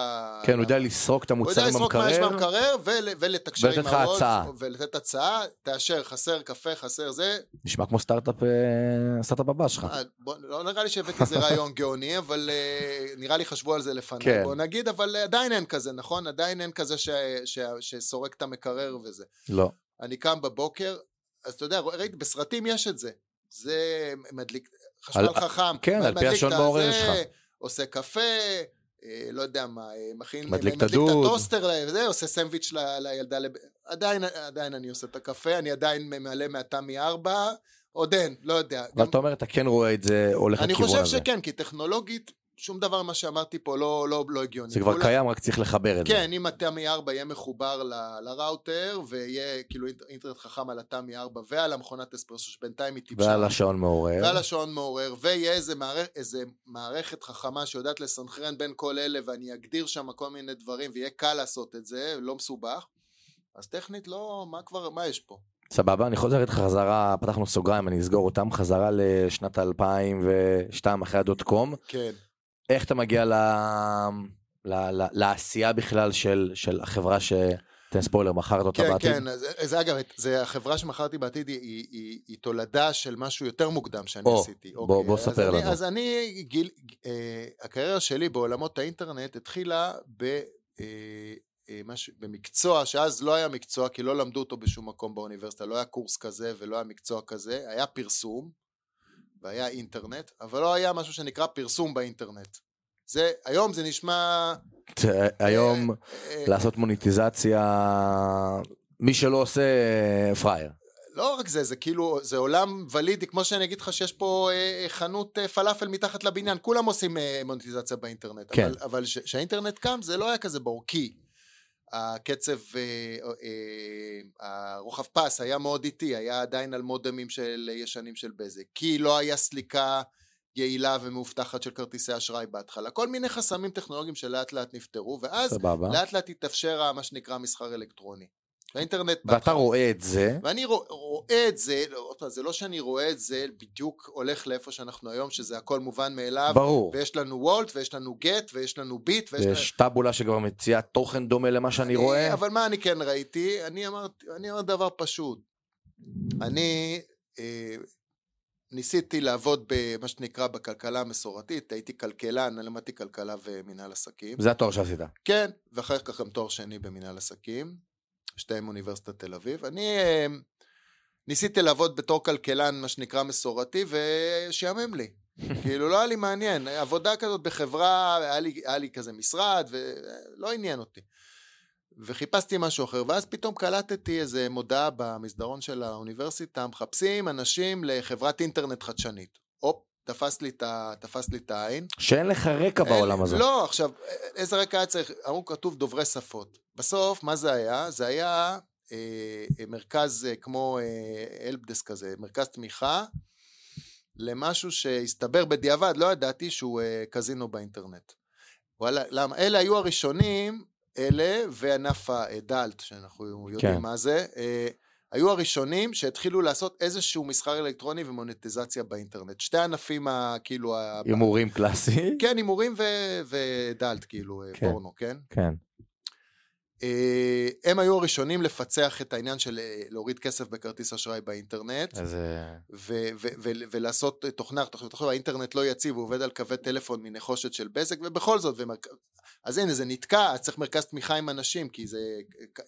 כן, הוא יודע לסרוק את הוא יודע המוצרים לסרוק מה יש במקרר, במקרר ול, ולתקשר ולתת עם לך הוולט, הצעה. ולתת הצעה, תאשר, חסר קפה, חסר זה, נשמע כמו סטארט-אפ אה, סטארט-אפ הבא שלך. אה, בוא, לא נראה לי שהבאתי איזה רעיון גאוני, אבל אה, נראה לי חשבו על זה לפניי, כן. בוא נגיד, אבל אה, עדיין אין כזה, נכון? עדיין אין כזה ש, ש, שסורק את המקרר וזה. לא. אני קם בבוקר, אז אתה יודע, ראיתי, בסרטים יש את זה. זה מדליק, חשמל על- חכם. כן, על פי השעון את מעורר שלך. עושה קפה, אה, לא יודע מה, אה, מכין, מדליק את מדליק הדוד. הטוסטר, וזה, עושה סנדוויץ' ל- לילדה, לב- עדיין, עדיין אני עושה את הקפה, אני עדיין ממלא מהתמי ארבע, עוד אין, לא יודע. אבל אתה אומר, אתה כן רואה את זה הולך אני לכיוון חושב הזה. שכן, כי טכנולוגית, שום דבר ממה שאמרתי פה לא, לא, לא הגיוני. זה כבר כולה- קיים, רק צריך לחבר את זה. כן, אם התמי 4 יהיה מחובר ל- לראוטר, ויהיה כאילו אינט- אינטרנט חכם על התמי 4 ועל המכונת אספרסו, שבינתיים היא טיפשה. ועל השעון מעורר. ועל השעון מעורר, ויהיה איזה, מערכ, איזה מערכת חכמה שיודעת לסנכרן בין כל אלה, ואני אגדיר שם כל מיני דברים, ויהיה קל לעשות את זה, לא מסובך. אז טכנית לא, מה כבר, מה יש פה? סבבה, אני חוזר איתך חזרה, פתחנו סוגריים, אני אסגור אותם, חזרה לשנת 2002 אחרי הדוט קום. כן. איך אתה מגיע ל... ל... ל... לעשייה בכלל של, של החברה ש... תן ספוילר, מכרת אותה כן, בעתיד? כן, אז, זה אגב, זה החברה שמכרתי בעתיד היא, היא, היא, היא תולדה של משהו יותר מוקדם שאני או, עשיתי. בוא- אוקיי, בוא ספר אני, לנו. אז אני, גיל, אה, הקריירה שלי בעולמות האינטרנט התחילה ב... אה, אה, מש... במקצוע שאז לא היה מקצוע כי לא למדו אותו בשום מקום באוניברסיטה, לא היה קורס כזה ולא היה מקצוע כזה, היה פרסום והיה אינטרנט, אבל לא היה משהו שנקרא פרסום באינטרנט. זה, היום זה נשמע... ת- היום אה, לעשות מוניטיזציה, מי שלא עושה, פראייר. לא רק זה, זה כאילו, זה עולם ולידי, כמו שאני אגיד לך שיש פה אה, חנות אה, פלאפל מתחת לבניין, כולם עושים אה, מוניטיזציה באינטרנט. כן. אבל, כשהאינטרנט קם זה לא היה כזה ברור, כי הקצב, אה, אה, הרוחב פס היה מאוד איטי, היה עדיין על מודמים של אה, ישנים של בזק, כי לא היה סליקה יעילה ומאובטחת של כרטיסי אשראי בהתחלה, כל מיני חסמים טכנולוגיים שלאט לאט נפתרו, ואז סבבה. לאט לאט התאפשר מה שנקרא מסחר אלקטרוני. והאינטרנט... ואתה רואה את זה, ואני רוא, רואה את זה, לא, זה לא שאני רואה את זה בדיוק הולך לאיפה שאנחנו היום, שזה הכל מובן מאליו, ברור. ויש לנו וולט, ויש לנו גט, ויש לנו ביט, ויש לנו... יש טאבולה שכבר מציעה תוכן דומה למה שאני רואה. אבל מה אני כן ראיתי? אני אמרתי, אני אומר דבר פשוט. אני אה, ניסיתי לעבוד במה שנקרא בכלכלה המסורתית, הייתי כלכלן, אני למדתי כלכלה ומינהל עסקים. זה התואר שעשית. כן, ואחר כך גם תואר שני במינהל עסקים, שתיים אוניברסיטת תל אביב. אני אה, ניסיתי לעבוד בתור כלכלן, מה שנקרא מסורתי, ושיאמם לי. כאילו, לא היה לי מעניין. עבודה כזאת בחברה, היה לי, היה לי כזה משרד, ולא עניין אותי. וחיפשתי משהו אחר, ואז פתאום קלטתי איזה מודעה במסדרון של האוניברסיטה, מחפשים אנשים לחברת אינטרנט חדשנית. הופ, תפס לי את ה- תפס לי את העין. שאין לך רקע בעולם אין- הזה. לא, עכשיו, איזה רקע היה צריך? אמרו כתוב דוברי שפות. בסוף, מה זה היה? זה היה אה, מרכז אה, כמו אלפדס כזה, מרכז תמיכה למשהו שהסתבר בדיעבד, לא ידעתי שהוא אה, קזינו באינטרנט. וואלה, למה? אלה היו הראשונים, אלה וענף הדלט, שאנחנו יודעים כן. מה זה, אה, היו הראשונים שהתחילו לעשות איזשהו מסחר אלקטרוני ומוניטיזציה באינטרנט. שתי ענפים, ה- כאילו, ה- הימורים קלאסי. כן, הימורים ו- ודלט, כאילו, כן. פורנו, כן? כן. אה, הם היו הראשונים לפצח את העניין של אה, להוריד כסף בכרטיס אשראי באינטרנט, אז אה, ו- ו- ו- ולעשות אה, תוכנה, תחשוב, תחשוב, האינטרנט לא יציב, הוא עובד על קווי טלפון מנחושת של בזק, ובכל זאת, ומרכ... אז הנה, זה נתקע, אז צריך מרכז תמיכה עם אנשים, כי זה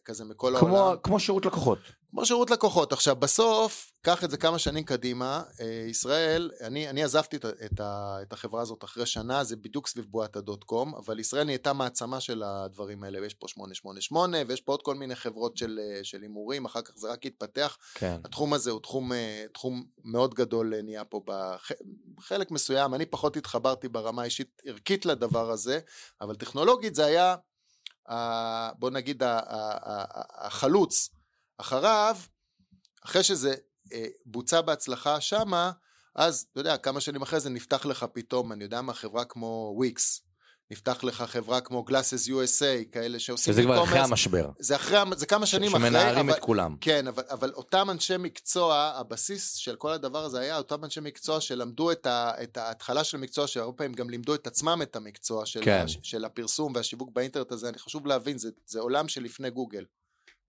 כזה מכל כמו- העולם. כמו שירות לקוחות. כמו שירות לקוחות. עכשיו, בסוף, קח את זה כמה שנים קדימה, אה, ישראל, אני, אני עזבתי את, את, ה- את החברה הזאת אחרי שנה, זה בדיוק סביב בועת הדוט קום, אבל ישראל נהייתה מעצמה של הדברים האלה, ויש פה 888, ויש פה עוד כל מיני חברות של אה, של הימורים, אחר כך זה רק התפתח. כן. התחום הזה הוא תחום, אה, תחום מאוד גדול נהיה פה בחלק מסוים, אני פחות התחברתי ברמה האישית ערכית לדבר הזה, אבל טכנולוגית זה היה, בוא נגיד, החלוץ. אחריו, אחרי שזה אה, בוצע בהצלחה שמה, אז, אתה יודע, כמה שנים אחרי זה נפתח לך פתאום, אני יודע מה, חברה כמו וויקס, נפתח לך חברה כמו Glasses USA, כאלה שעושים שזה כבר אחרי. המשבר. זה אחרי, זה כמה שנים אחרי, שמנערים את כולם. כן, אבל, אבל אותם אנשי מקצוע, הבסיס של כל הדבר הזה היה אותם אנשי מקצוע שלמדו את, ה, את ההתחלה של מקצוע, שהרבה פעמים גם לימדו את עצמם את המקצוע של, כן. של הפרסום והשיווק באינטרנט הזה, אני חשוב להבין, זה, זה עולם שלפני גוגל.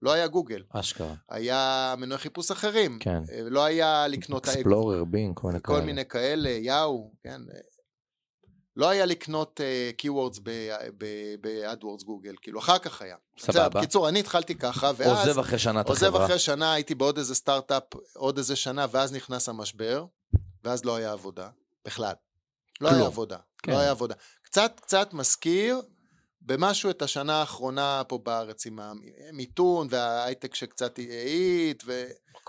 לא היה גוגל, אשכרה. היה מנועי חיפוש אחרים. כן. אה, לא היה לקנות... אקספלורר, בינג, כל מיני כל כאלה. מיני כאלה, יאו, כן. אה, לא היה לקנות keywords ב-AdWords גוגל, כאילו אחר כך היה. סבבה. בקיצור, אני התחלתי ככה, ואז... עוזב אחרי שנה את עוזב החברה. אחרי שנה, הייתי בעוד איזה סטארט-אפ, עוד איזה שנה, ואז נכנס המשבר, ואז לא היה עבודה, בכלל. לא. היה עבודה, כן. לא היה עבודה. קצת, קצת מזכיר במשהו את השנה האחרונה פה בארץ עם המיתון וההייטק שקצת האיט,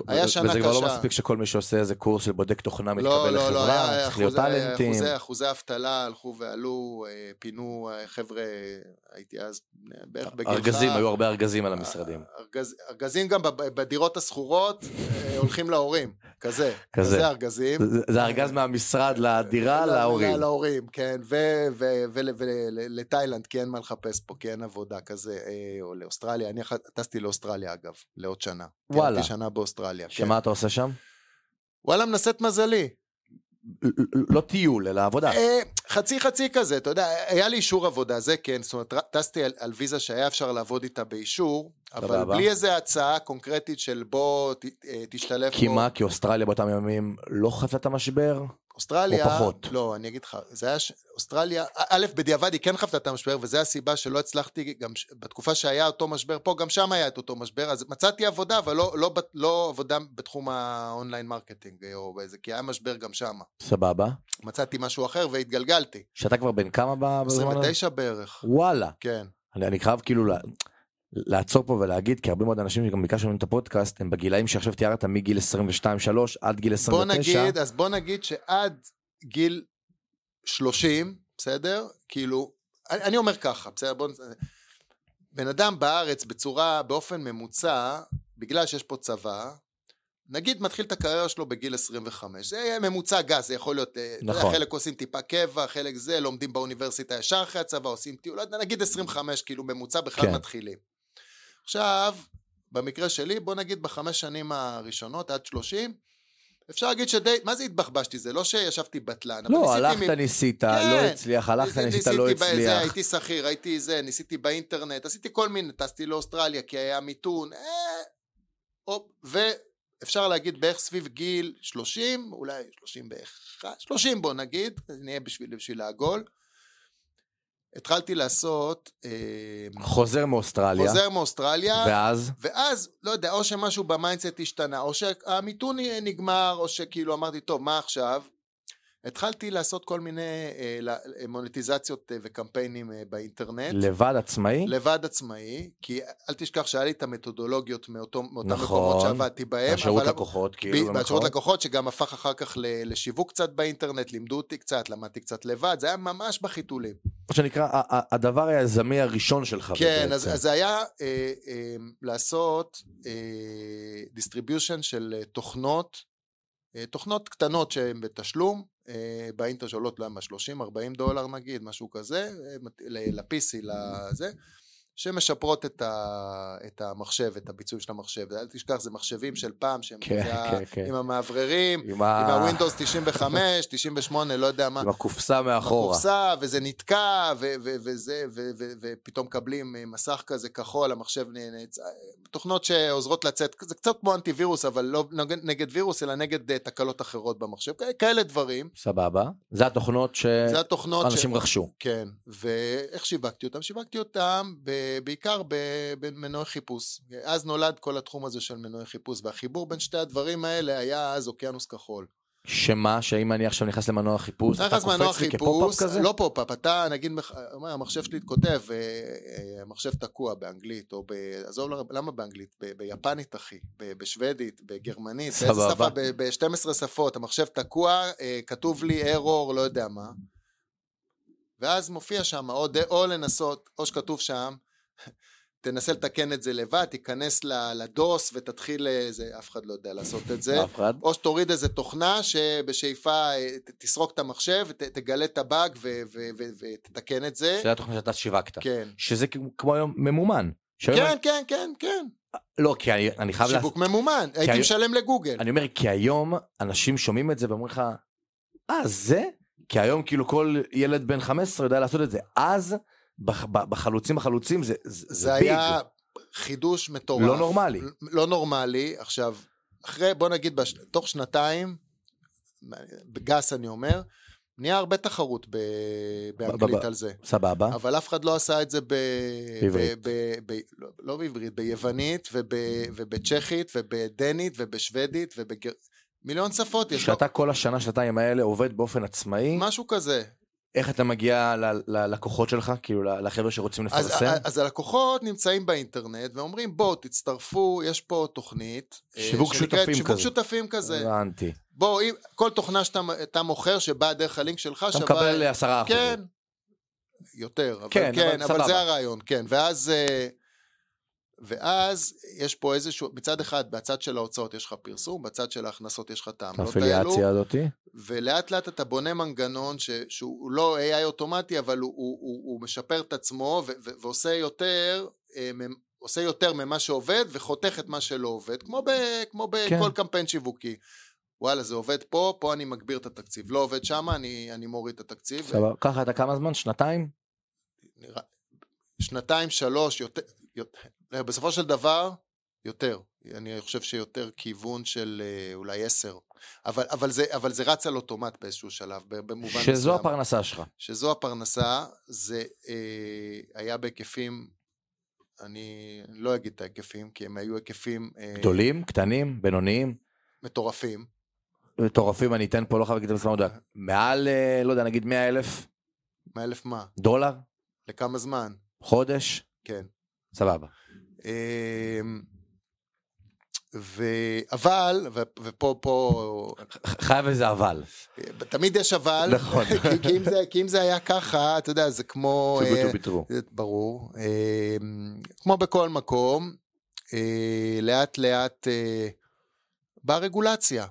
והיה שנה קשה. וזה כבר לא מספיק שכל מי שעושה איזה קורס של בודק תוכנה לא, מתקבל לא, לא לחברה, לא, צריך להיות טאלנטים. אחוזי, אחוזי אבטלה הלכו ועלו, אה, פינו אה, חבר'ה, הייתי אז בערך בגילך. ארגזים, היו הרבה ארגזים על המשרדים. ארגז, ארגזים גם בדירות השכורות אה, הולכים להורים, כזה. כזה. כזה ארגזים. זה, זה ארגז מהמשרד לדירה להורים. להורים, כן, ולתאילנד, כי אין מה לחפש פה, כי אין עבודה כזה, אה, או לאוסטרליה, אני טסתי לאוסטרליה אגב, לעוד שנה. וואלה. שנה באוסטרליה. שמה כן. אתה עושה שם? וואלה, מנסה את מזלי. לא טיול, אלא עבודה. אה, חצי חצי כזה, אתה יודע, היה לי אישור עבודה, זה כן, זאת אומרת, טסתי על, על ויזה שהיה אפשר לעבוד איתה באישור, אבל בלי איזה הצעה קונקרטית של בוא ת, אה, תשתלב כי מה, כי אוסטרליה באותם ימים לא חוותה את המשבר? אוסטרליה, או פחות. לא, אני אגיד לך, זה היה, ש... אוסטרליה, א', בדיעבד היא כן חוותה את המשבר, וזו הסיבה שלא הצלחתי, גם ש... בתקופה שהיה אותו משבר פה, גם שם היה את אותו משבר, אז מצאתי עבודה, אבל לא, לא, לא עבודה בתחום ה online marketing, או באיזה, כי היה משבר גם שם. סבבה. מצאתי משהו אחר והתגלגלתי. שאתה כבר בן כמה בזמן הזה? 29 בערך. וואלה. כן. אני, אני חייב כאילו... לעצור פה ולהגיד, כי הרבה מאוד אנשים שגם ביקשנו את הפודקאסט, הם בגילאים שעכשיו תיארת מגיל 22-3 עד גיל 29. בוא נגיד, אז בוא נגיד שעד גיל 30, בסדר? כאילו, אני, אני אומר ככה, בסדר? בוא... בן אדם בארץ בצורה, באופן ממוצע, בגלל שיש פה צבא, נגיד מתחיל את הקריירה שלו בגיל 25, זה ממוצע גס, זה יכול להיות, אה, נכון. חלק עושים טיפה קבע, חלק זה, לומדים באוניברסיטה ישר אחרי הצבא, עושים טיול, לא נגיד 25, כאילו ממוצע בכלל כן. מתחילים. עכשיו, במקרה שלי, בוא נגיד בחמש שנים הראשונות, עד 30, אפשר להגיד שדי, מה זה התבחבשתי? זה לא שישבתי בטלן. לא, הלכת, מ... ניסית, לא כן, לא הצליח, הלכת, ניסית, לא הצליח. בזה, הייתי שכיר, הייתי זה, ניסיתי באינטרנט, עשיתי כל מיני, טסתי לאוסטרליה כי היה מיתון, אה, או, ואפשר להגיד בערך סביב גיל 30, אולי 31, 30 בוא נגיד, נהיה בשביל, בשביל העגול. התחלתי לעשות... אה, חוזר מאוסטרליה. חוזר מאוסטרליה. ואז? ואז, לא יודע, או שמשהו ב mindset השתנה, או שהמיתון נגמר, או שכאילו אמרתי, טוב, מה עכשיו? התחלתי לעשות כל מיני אה, אה, מוניטיזציות אה, וקמפיינים אה, באינטרנט. לבד עצמאי? לבד עצמאי, כי אל תשכח שהיה לי את המתודולוגיות מאותו, מאותם נכון, מקומות שעבדתי בהם. השירות לקוחות, כאילו. ב, בשירות לקוחות, שגם הפך אחר כך לשיווק קצת באינטרנט, לימדו אותי קצת, למדתי קצת לבד, זה היה ממש בחיתולים. מה שנקרא, הדבר היזמי הראשון שלך. כן, אז, אז זה היה אה, אה, לעשות distribution אה, של אה, תוכנות, תוכנות קטנות שהן בתשלום, באינטר שעולות למה 30-40 דולר נגיד, משהו כזה, אה, ל-PC, לזה, שמשפרות את, ה, את המחשב, את הביצוע של המחשב. אל תשכח, זה מחשבים של פעם, שהם כן, כן, כן. עם המאווררים, עם, ה... עם ה-Windows 95, 98, לא יודע מה. עם הקופסה מאחורה. הקופסה, וזה נתקע, ו- ו- וזה, ו- ו- ופתאום מקבלים מסך כזה כחול, המחשב נעצר. תוכנות שעוזרות לצאת, זה קצת כמו אנטיווירוס, אבל לא נגד, נגד וירוס, אלא נגד uh, תקלות אחרות במחשב. כאלה דברים. סבבה. זה התוכנות שאנשים ש... רכשו. כן. ואיך שיווקתי אותם? שיווקתי אותם ב... בעיקר במנועי חיפוש. אז נולד כל התחום הזה של מנועי חיפוש, והחיבור בין שתי הדברים האלה היה אז אוקיינוס כחול. שמה, שאם אני עכשיו נכנס למנוע חיפוש, אתה קופץ לי כפופ-אפ כזה? לא פופ-אפ, אתה נגיד, המחשב שלי כותב, אה, המחשב תקוע באנגלית, או ב... עזוב, למה באנגלית? ביפנית, אחי, בשוודית, בגרמנית, באיזה שפה? ב-12 שפות, המחשב תקוע, אה, כתוב לי ארור, לא יודע מה. ואז מופיע שם, או, או לנסות, או שכתוב שם, תנסה לתקן את זה לבד, תיכנס לדוס ותתחיל איזה, אף אחד לא יודע לעשות את זה. אף אחד. או שתוריד איזה תוכנה שבשאיפה אה, תסרוק את המחשב, תגלה את הבאג ותתקן את זה. שזה התוכנה שאתה שיווקת. כן. שזה כמו היום ממומן. כן, כן, כן, כן. לא, כי אני, אני חייב... שיווק לה... ממומן, הייתי היום... משלם לגוגל. אני אומר, כי היום אנשים שומעים את זה ואומרים לך, אה, זה? כי היום כאילו כל ילד בן 15 יודע לעשות את זה. אז בחלוצים החלוצים זה, זה, זה, זה היה חידוש מטורף. לא נורמלי. לא נורמלי. עכשיו, אחרי, בוא נגיד, בש... תוך שנתיים, בגס אני אומר, נהיה הרבה תחרות ב... באנגלית על זה. סבבה. אבל אף אחד לא עשה את זה ב... בעברית. ב... ב... ב... לא, לא בעברית, ביוונית וב... ובצ'כית ובדנית ובשוודית ובגר... מיליון שפות יש. שאתה כל השנה, שנתיים האלה עובד באופן עצמאי. משהו כזה. איך אתה מגיע ללקוחות שלך, כאילו לחבר'ה שרוצים אז, לפרסם? אז הלקוחות נמצאים באינטרנט ואומרים בואו תצטרפו, יש פה תוכנית. אה, שיווק שותפים שיווק כזה. שותפים כזה. הבנתי. בוא, אם, כל תוכנה שאתה אתה מוכר שבאה דרך הלינק שלך אתה שווה... מקבל עשרה אחוז. כן, יותר, אבל כן, כן, אבל אבל. זה הרעיון, כן, ואז, אה, ואז יש פה איזשהו, מצד אחד, בצד של ההוצאות יש לך פרסום, בצד של ההכנסות יש לך את העמלות האלו, הזאתי. ולאט לאט אתה בונה מנגנון ש, שהוא לא AI אוטומטי, אבל הוא, הוא, הוא, הוא משפר את עצמו ו, ו, ועושה יותר, אה, עושה יותר ממה שעובד וחותך את מה שלא עובד, כמו, ב, כמו בכל כן. קמפיין שיווקי. וואלה, זה עובד פה, פה אני מגביר את התקציב. לא עובד שמה, אני, אני מוריד את התקציב. סבבה. ככה אתה כמה זמן? שנתיים? שנתיים, שלוש, יותר, בסופו של דבר, יותר. אני חושב שיותר כיוון של אה, אולי עשר. אבל, אבל, זה, אבל זה רץ על אוטומט באיזשהו שלב, במובן מסוים. שזו הפרנסה שלך. שזו הפרנסה, זה אה, היה בהיקפים, אני לא אגיד את ההיקפים, כי הם היו היקפים אה, גדולים, קטנים, בינוניים, מטורפים. מטורפים, אני אתן פה, לא חייב להגיד את המספר מדויק. מעל, אה, לא יודע, נגיד 100 אלף מה אלף מה? דולר, לכמה זמן? חודש, כן. סבבה. אמ, ו... אבל, ו... ופה, פה, חייב איזה אבל. תמיד יש אבל, נכון. כי, כי, אם זה, כי אם זה היה ככה, אתה יודע, זה כמו... too good אה, ברור. אמ, כמו בכל מקום, אה, לאט לאט אה, באה רגולציה.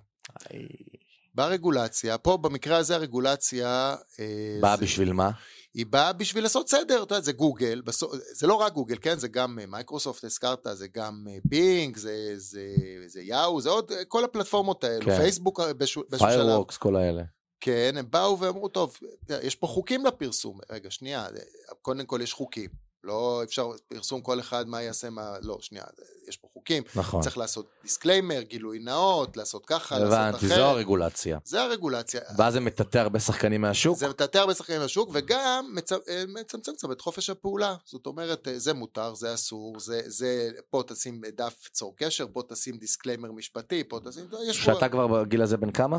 באה רגולציה, פה במקרה הזה הרגולציה... אה, באה זה- בשביל מה? היא באה בשביל לעשות סדר, אתה יודע, זה גוגל, בסוף, זה לא רק גוגל, כן? זה גם אה, מייקרוסופט, הזכרת, זה גם אה, בינג, זה, זה, זה יאו, זה עוד, אה, כל הפלטפורמות האלו, כן. פייסבוק אה, באיזשהו שלב. פיירפוקס, כל האלה. כן, הם באו ואמרו, טוב, יש פה חוקים לפרסום. רגע, שנייה, קודם כל יש חוקים. לא אפשר פרסום כל אחד מה יעשה, מה... לא, שנייה, יש פה חוקים. נכון. צריך לעשות דיסקליימר, גילוי נאות, לעשות ככה, לעשות אחרת. הבנתי, זו הרגולציה. זה הרגולציה. ואז זה מטאטא הרבה שחקנים מהשוק. זה מטאטא הרבה שחקנים לשוק, וגם מצ... אה, מצמצם קצת את חופש הפעולה. זאת אומרת, אה, זה מותר, זה אסור, זה, זה פה תשים דף צור קשר, פה תשים דיסקליימר משפטי, פה תשים... יש פה... שאתה כבר בגיל הזה בן כמה?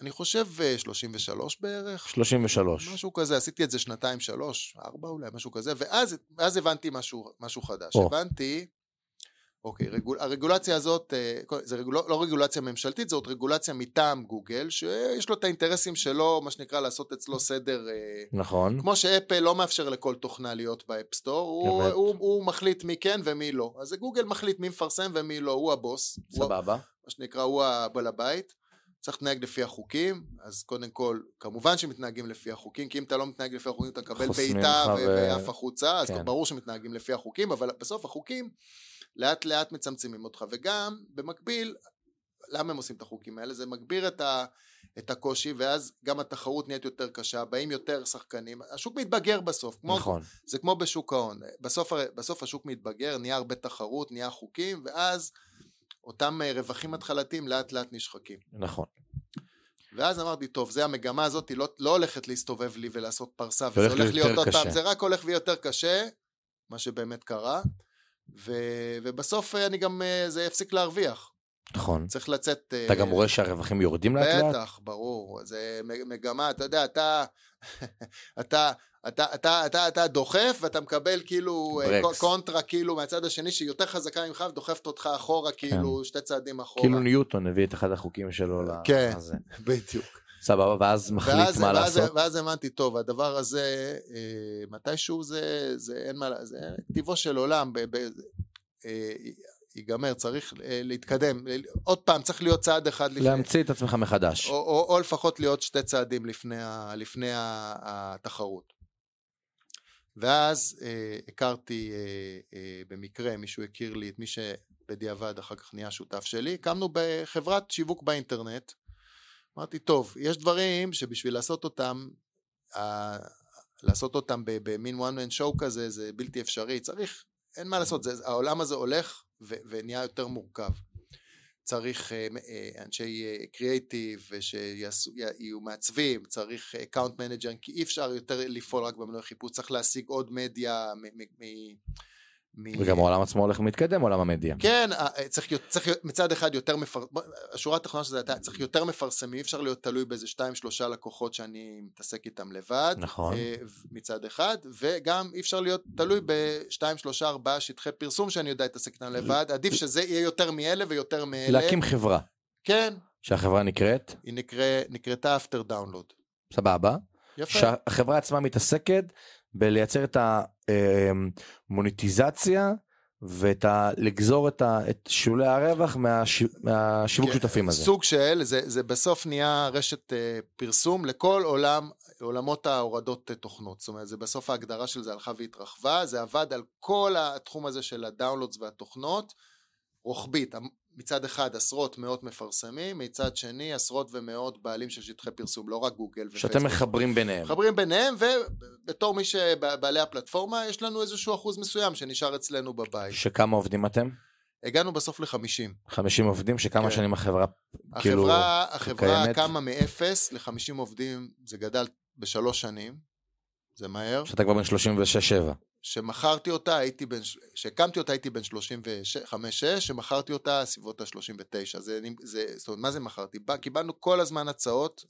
אני חושב אה, 33 בערך. 33. משהו כזה, עשיתי את זה שנתיים, שלוש, ארבע אולי, משהו כזה, ואז, ואז הבנתי משהו, משהו חדש. או. הבנתי, אוקיי, רגול, הרגולציה הזאת, אה, זה רגול, לא רגולציה ממשלתית, זאת רגולציה מטעם גוגל, שיש לו את האינטרסים שלו, מה שנקרא, לעשות אצלו סדר, אה, נכון. כמו שאפל לא מאפשר לכל תוכנה להיות ב App Store, הוא, אמת. הוא, הוא מחליט מי כן ומי לא. אז גוגל מחליט מי מפרסם ומי לא, הוא הבוס. הוא, סבבה. מה שנקרא, הוא הבעל הבית. צריך להתנהג לפי החוקים, אז קודם כל, כמובן שמתנהגים לפי החוקים, כי אם אתה לא מתנהג לפי החוקים, אתה מקבל בעיטה ו- ועף החוצה, אז כן. ברור שמתנהגים לפי החוקים, אבל בסוף החוקים לאט לאט מצמצמים אותך, וגם, במקביל, למה הם עושים את החוקים האלה? זה מגביר את, ה, את הקושי, ואז גם התחרות נהיית יותר קשה, באים יותר שחקנים, השוק מתבגר בסוף, כמו, נכון. זה כמו בשוק ההון, בסוף, בסוף השוק מתבגר, נהיה הרבה תחרות, נהיה חוקים, ואז אותם אה, רווחים התחלתיים לאט לאט נשחקים. נכון. ואז אמרתי, טוב, זה המגמה הזאת, היא לא, לא הולכת להסתובב לי ולעשות פרסה, זה וזה הולך להיות פעם, קשה. זה רק הולך ויהיה יותר קשה, מה שבאמת קרה, ו, ובסוף אה, אני גם, אה, זה יפסיק להרוויח. נכון. צריך לצאת... אתה גם רואה שהרווחים יורדים לאט לאט? בטח, ברור, זה מגמה, אתה יודע, אתה, אתה, אתה, אתה, אתה, אתה דוחף ואתה מקבל כאילו אה, ברקס. קונטרה כאילו מהצד השני שהיא יותר חזקה ממך ודוחפת אותך אחורה כאילו שתי צעדים אחורה. כאילו ניוטון הביא את אחד החוקים שלו כן. לזה. בדיוק. סבבה, ואז מחליט ואז, מה ואז, לעשות. ואז הבנתי, טוב, הדבר הזה, אה, מתישהו זה, זה אין מה, זה טיבו של עולם, ב, ב, אה, ייגמר, צריך אה, להתקדם. עוד פעם, צריך להיות צעד אחד לפני, להמציא את עצמך מחדש. או, או, או לפחות להיות שתי צעדים לפני, ה, לפני התחרות. ואז אה, הכרתי אה, אה, במקרה, מישהו הכיר לי את מי שבדיעבד אחר כך נהיה שותף שלי, הקמנו בחברת שיווק באינטרנט. אמרתי, טוב, יש דברים שבשביל לעשות אותם, אה, לעשות אותם במין one man show כזה, זה בלתי אפשרי, צריך, אין מה לעשות, זה, העולם הזה הולך ונהיה יותר מורכב. צריך אה, אה, אנשי קריאייטיב שיהיו מעצבים, צריך account manager, כי אי אפשר יותר לפעול רק במנועי חיפוש, צריך להשיג עוד מדיה מ-. וגם העולם עצמו הולך ומתקדם, עולם המדיה. כן, אה, צריך, צריך מצד אחד יותר מפר... בוא, השורה התחתונה של זה הייתה, צריך יותר מפרסמים, אי אפשר להיות תלוי באיזה שתיים שלושה לקוחות שאני מתעסק איתם לבד. נכון. אה, מצד אחד, וגם אי אפשר להיות תלוי בשתיים שלושה ארבעה שטחי פרסום שאני יודע להתעסק איתם לבד, עדיף שזה יהיה יותר מאלה ויותר מאלה. להקים חברה, כן, שהחברה נקראת, היא נקרא, נקראתה after download. סבבה, יפה. שהחברה עצמה מתעסקת בלייצר את המוניטיזציה ואת ה... לגזור את, ה... את שולי הרווח מהש... מהשיווק כן, שותפים הזה. סוג של, זה, זה בסוף נהיה רשת אה, פרסום לכל עולם, עולמות ההורדות אה, תוכנות. זאת אומרת, זה בסוף ההגדרה של זה הלכה והתרחבה, זה עבד על כל התחום הזה של הדאונלודס והתוכנות, רוחבית. מצד אחד עשרות מאות מפרסמים, מצד שני עשרות ומאות בעלים של שטחי פרסום, לא רק גוגל ופייסבוק. שאתם מחברים ביניהם. מחברים ביניהם, ובתור מי שבעלי הפלטפורמה, יש לנו איזשהו אחוז מסוים שנשאר אצלנו בבית. שכמה עובדים אתם? הגענו בסוף ל-50. 50 עובדים, שכמה כן. שנים החברה כאילו החברה, החברה קיימת? קמה מ-0 ל-50 עובדים, זה גדל בשלוש שנים, זה מהר. שאתה כבר בן 36-7. שמכרתי אותה, הייתי בן, שהקמתי אותה הייתי בן 35-6, שמכרתי אותה סביבות ה-39. זה, זה, זאת אומרת, מה זה מכרתי? קיבלנו כל הזמן הצעות,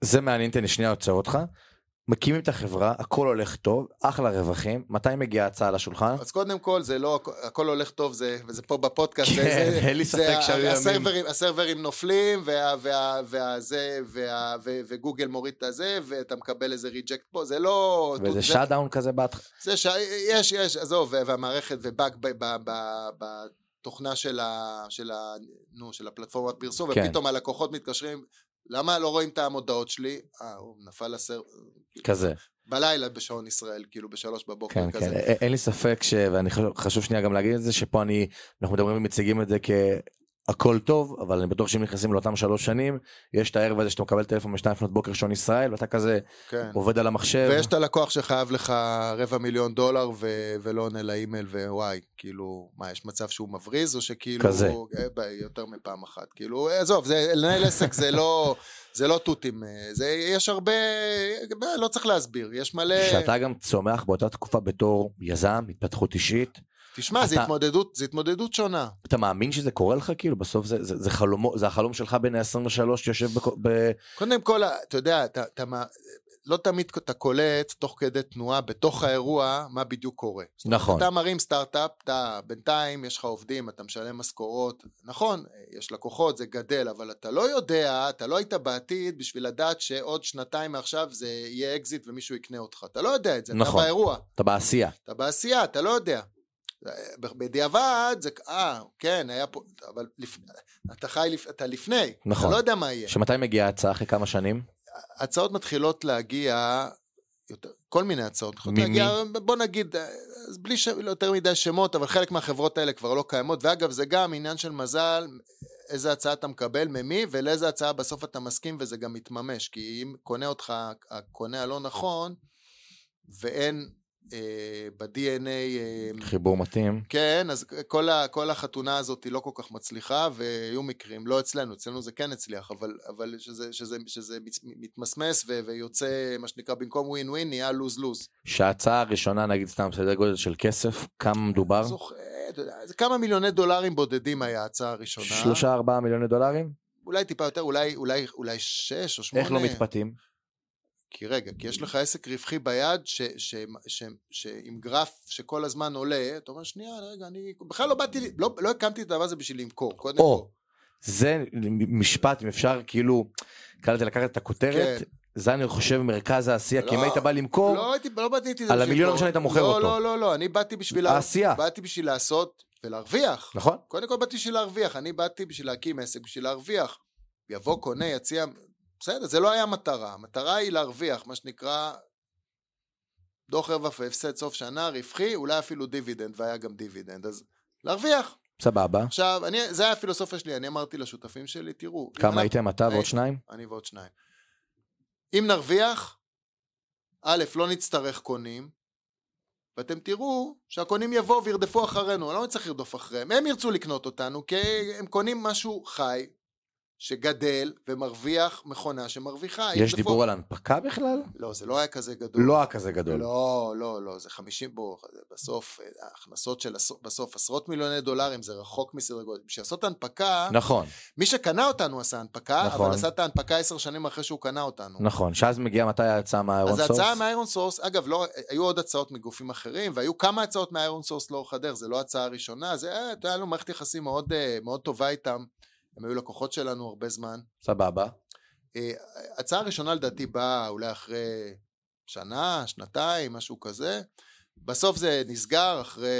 זה מעניין, לי שנייה עוצר אותך. מקימים את החברה, הכל הולך טוב, אחלה רווחים, מתי מגיעה ההצעה לשולחן? אז קודם כל זה לא, הכל הולך טוב, זה, וזה פה בפודקאסט, כן, זה, זה, אין לי זה ספק שהיו ימים. הסרברים, הסרברים נופלים, וה, וה, וה, זה, וה, ו, וגוגל מוריד את הזה, ואתה מקבל איזה reject פה, זה לא... וזה זה- shutdown כזה בהתחלה. זה ש... יש, יש, עזוב, והמערכת ובאג ב- ב- ב- בתוכנה של ה... של ה... נו, של הפלטפורמת פרסום, כן. ופתאום הלקוחות מתקשרים, למה לא רואים את המודעות שלי? אה, הוא נפל הסר... כזה. בלילה בשעון ישראל, כאילו בשלוש בבוקר כן, כזה. כן, אין לי ספק ש... ואני חשוב- שנייה גם להגיד את זה, שפה אני, אנחנו מדברים ומציגים את זה כהכל טוב, אבל אני בטוח שאם נכנסים לאותם שלוש שנים, יש את הערב הזה שאתה מקבל טלפון בשתיים לפנות בוקר שעון ישראל, ואתה כזה כן. עובד על המחשב. ויש את הלקוח שחייב לך רבע מיליון דולר ו... ולא עונה לאימייל ווואי, כאילו, מה, יש מצב שהוא מבריז או שכאילו... כזה. אה, ב- יותר מפעם אחת, כאילו, עזוב, זה, לנהל עסק זה לא, זה לא תותים, אה, זה, יש הרבה, אה, לא צריך להסביר, יש מלא... שאתה גם צומח באותה תקופה בתור יזם, התפתחות אישית, תשמע, זה אתה- התמודדות, זה התמודדות שונה. אתה מאמין שזה קורה לך כאילו בסוף זה, זה, זה, חלומו, זה החלום שלך בין ה-23 שיושב בק- ב... קודם כל, אתה יודע, אתה, אתה, לא תמיד אתה קולט תוך כדי תנועה בתוך האירוע מה בדיוק קורה. נכון. אתה מרים סטארט-אפ, אתה בינתיים יש לך עובדים, אתה משלם משכורות, נכון, יש לקוחות, זה גדל, אבל אתה לא יודע, אתה לא היית בעתיד בשביל לדעת שעוד שנתיים מעכשיו זה יהיה אקזיט ומישהו יקנה אותך. אתה לא יודע את זה, נכון. אתה באירוע, אתה בעשייה. אתה בעשייה, אתה לא יודע. בדיעבד זה, אה, כן, היה פה, אבל לפ... אתה חי. אתה לפני, נכון. אתה לא יודע מה יהיה. שמתי מגיעה ההצעה אחרי כמה שנים? הצעות מתחילות להגיע, יותר, כל מיני הצעות ממי? בוא נגיד, אה, בלי ש... לא יותר מדי שמות, אבל חלק מהחברות האלה כבר לא קיימות, ואגב זה גם עניין של מזל, איזה הצעה אתה מקבל, ממי, ולאיזה הצעה בסוף אתה מסכים וזה גם מתממש, כי אם קונה אותך הקונה הלא נכון, ואין ב-DNA אה, חיבור מתאים. כן, אז כל, ה, כל החתונה הזאת היא לא כל כך מצליחה, והיו מקרים, לא אצלנו, אצלנו זה כן הצליח, אבל, אבל שזה, שזה, שזה מת- מתמסמס ו, ויוצא, מה שנקרא, במקום ווין ווין, נהיה לוז לוז. שההצעה הראשונה נגיד סתם סדר גודל של כסף, כמה מדובר? זוכר, זה כמה מיליוני דולרים בודדים היה ההצעה הראשונה. שלושה ארבעה מיליוני דולרים? אולי טיפה יותר, אולי, אולי, אולי שש או שמונה. איך לא מתפתים? כי רגע, כי יש לך עסק רווחי ביד, ש, ש, ש, ש, עם גרף שכל הזמן עולה, אתה אומר, שנייה, רגע, אני בכלל לא באתי, לא, לא הקמתי את הדבר הזה בשביל למכור, קודם כל. זה משפט, אם אפשר כאילו, קל לזה לקחת את הכותרת, כן. זה אני חושב מרכז העשייה, כי אם לא, היית בא למכור, לא, הייתי, לא באתי את זה על המיליון. הראשון היית מוכר לא, אותו. לא, לא, לא, אני באתי בשביל... לה- העשייה. באתי בשביל לעשות ולהרוויח. נכון? קודם כל באתי בשביל להרוויח, אני באתי בשביל להקים עסק, בשביל להרוויח. יבוא קונה, יציע... בסדר, זה לא היה מטרה. המטרה היא להרוויח, מה שנקרא דוח רווח והפסד סוף שנה, רווחי, אולי אפילו דיבידנד, והיה גם דיבידנד. אז להרוויח. סבבה. עכשיו, אני, זה היה הפילוסופיה שלי, אני אמרתי לשותפים שלי, תראו. כמה אנחנו- הייתם אתה ועוד היי. שניים? אני ועוד שניים. אם נרוויח, א', לא נצטרך קונים, ואתם תראו שהקונים יבואו וירדפו אחרינו, אני לא צריך לרדוף אחריהם, הם ירצו לקנות אותנו, כי הם קונים משהו חי, שגדל ומרוויח מכונה שמרוויחה. יש דיבור על הנפקה בכלל? לא, זה לא היה כזה גדול. לא היה כזה גדול. לא, לא, לא, זה 50, בוא, זה בסוף, אה, ההכנסות של בסוף עשרות מיליוני דולרים, זה רחוק מסדר גודל. בשביל לעשות הנפקה, נכון, מי שקנה אותנו עשה הנפקה, נכון. אבל עשה את ההנפקה עשר שנים אחרי שהוא קנה אותנו. נכון. שאז מגיע מתי ההצעה מהאיירון סורס? ההצעה מהאיירון סורס, אגב, לא, היו עוד הצעות מגופים אחרים, והיו כמה הצעות מהאיירון סורס לאורך הדרך, זה לא הצעה ראשונה, זה היה, היה לנו מערכת יחסים מאוד, אה, מאוד טובה איתם, הם היו לקוחות שלנו הרבה זמן. סבבה. אה, ההצעה הראשונה לדעתי באה אולי אחרי שנה, שנתיים, משהו כזה. בסוף זה נסגר אחרי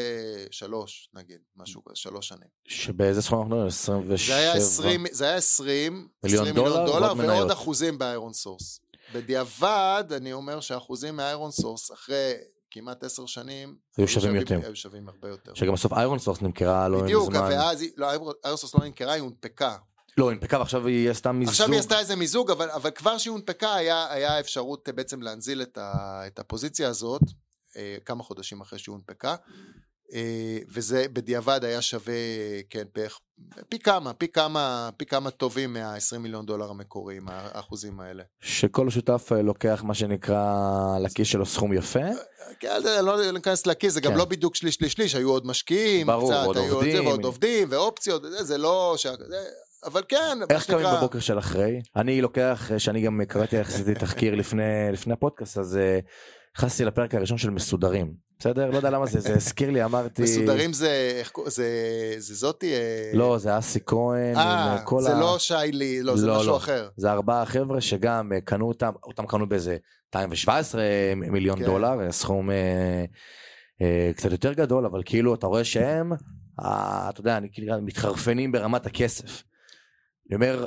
שלוש, נגיד, משהו כזה, שלוש שנים. שבאיזה סכום אנחנו מדברים? 27? זה היה 20, זה היה 20, מיליון 20 דולר ועוד. אחוזים באיירון סורס. בדיעבד, אני אומר שהאחוזים מהאיירון סורס, אחרי כמעט עשר שנים, היו שווים יותר. היו שווים הרבה יותר. שגם בסוף איירון סורס נמכרה לא בדיוק, מזמן. ואז, לא, איירון סורס לא נמכרה, היא הונפקה. לא, הנפקה ועכשיו היא עשתה מיזוג. עכשיו היא עשתה איזה מיזוג, אבל, אבל כבר שהיא הונפקה היה, היה אפשרות אה, בעצם להנזיל את, ה, את הפוזיציה הזאת אה, כמה חודשים אחרי שהיא הונפקה, וזה בדיעבד היה שווה, כן, בערך פי כמה, פי כמה, פי כמה טובים מה-20 מיליון דולר המקוריים, האחוזים האלה. שכל שותף אה, לוקח מה שנקרא לכיס שלו סכום יפה. כן, זה לא ניכנס לכיס, זה גם כן. לא בדיוק שליש שליש שליש, היו עוד משקיעים, ברור, קצת, עוד היו עוד עובדים. זה, ועוד עובדים, ואופציות, וזה, זה לא... ש... זה... אבל כן, מה איך קמים שנקרא- בבוקר של אחרי? אני לוקח, אה, שאני גם קראתי עשיתי תחקיר לפני לפני הפודקאסט, אז אה, נכנסתי לפרק הראשון של מסודרים. בסדר? לא יודע למה זה, זה הזכיר לי, אמרתי... מסודרים זה, איך זה, זה זאתי... אה, לא, זה אסי כהן, עם אה, אה, כל זה ה... לא שיילי, לא, זה לא, משהו לא. אחר. זה ארבעה חבר'ה שגם אה, קנו אותם, אותם קנו באיזה 217 מיליון כן. דולר, אה, סכום אה, אה, קצת יותר גדול, אבל כאילו אתה רואה שהם, אה, אתה יודע, אני כאילו מתחרפנים ברמת הכסף. אני אומר,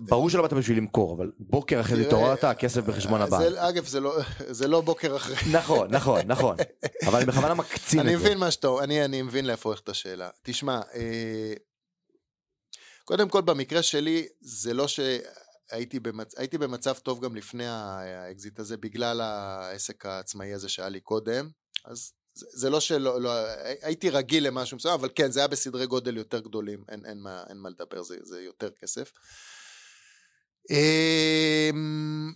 ברור שלא באת בשביל למכור, אבל בוקר אחרי זה תראה, התעוררת, הכסף בחשבון אה. זה, אגב, זה לא, זה לא בוקר אחרי. נכון, נכון, נכון. אבל אני בכוונה מקצין אני את זה. מבין מה שאתה אני, אני מבין לאיפה הולכת השאלה. תשמע, אה, קודם כל במקרה שלי, זה לא שהייתי במצ... הייתי במצב טוב גם לפני האקזיט הזה, בגלל העסק העצמאי הזה שהיה לי קודם, אז זה, זה לא שלא, לא, הייתי רגיל למשהו מסוים, אבל כן, זה היה בסדרי גודל יותר גדולים, אין, אין, מה, אין מה לדבר, זה, זה יותר כסף. אמ,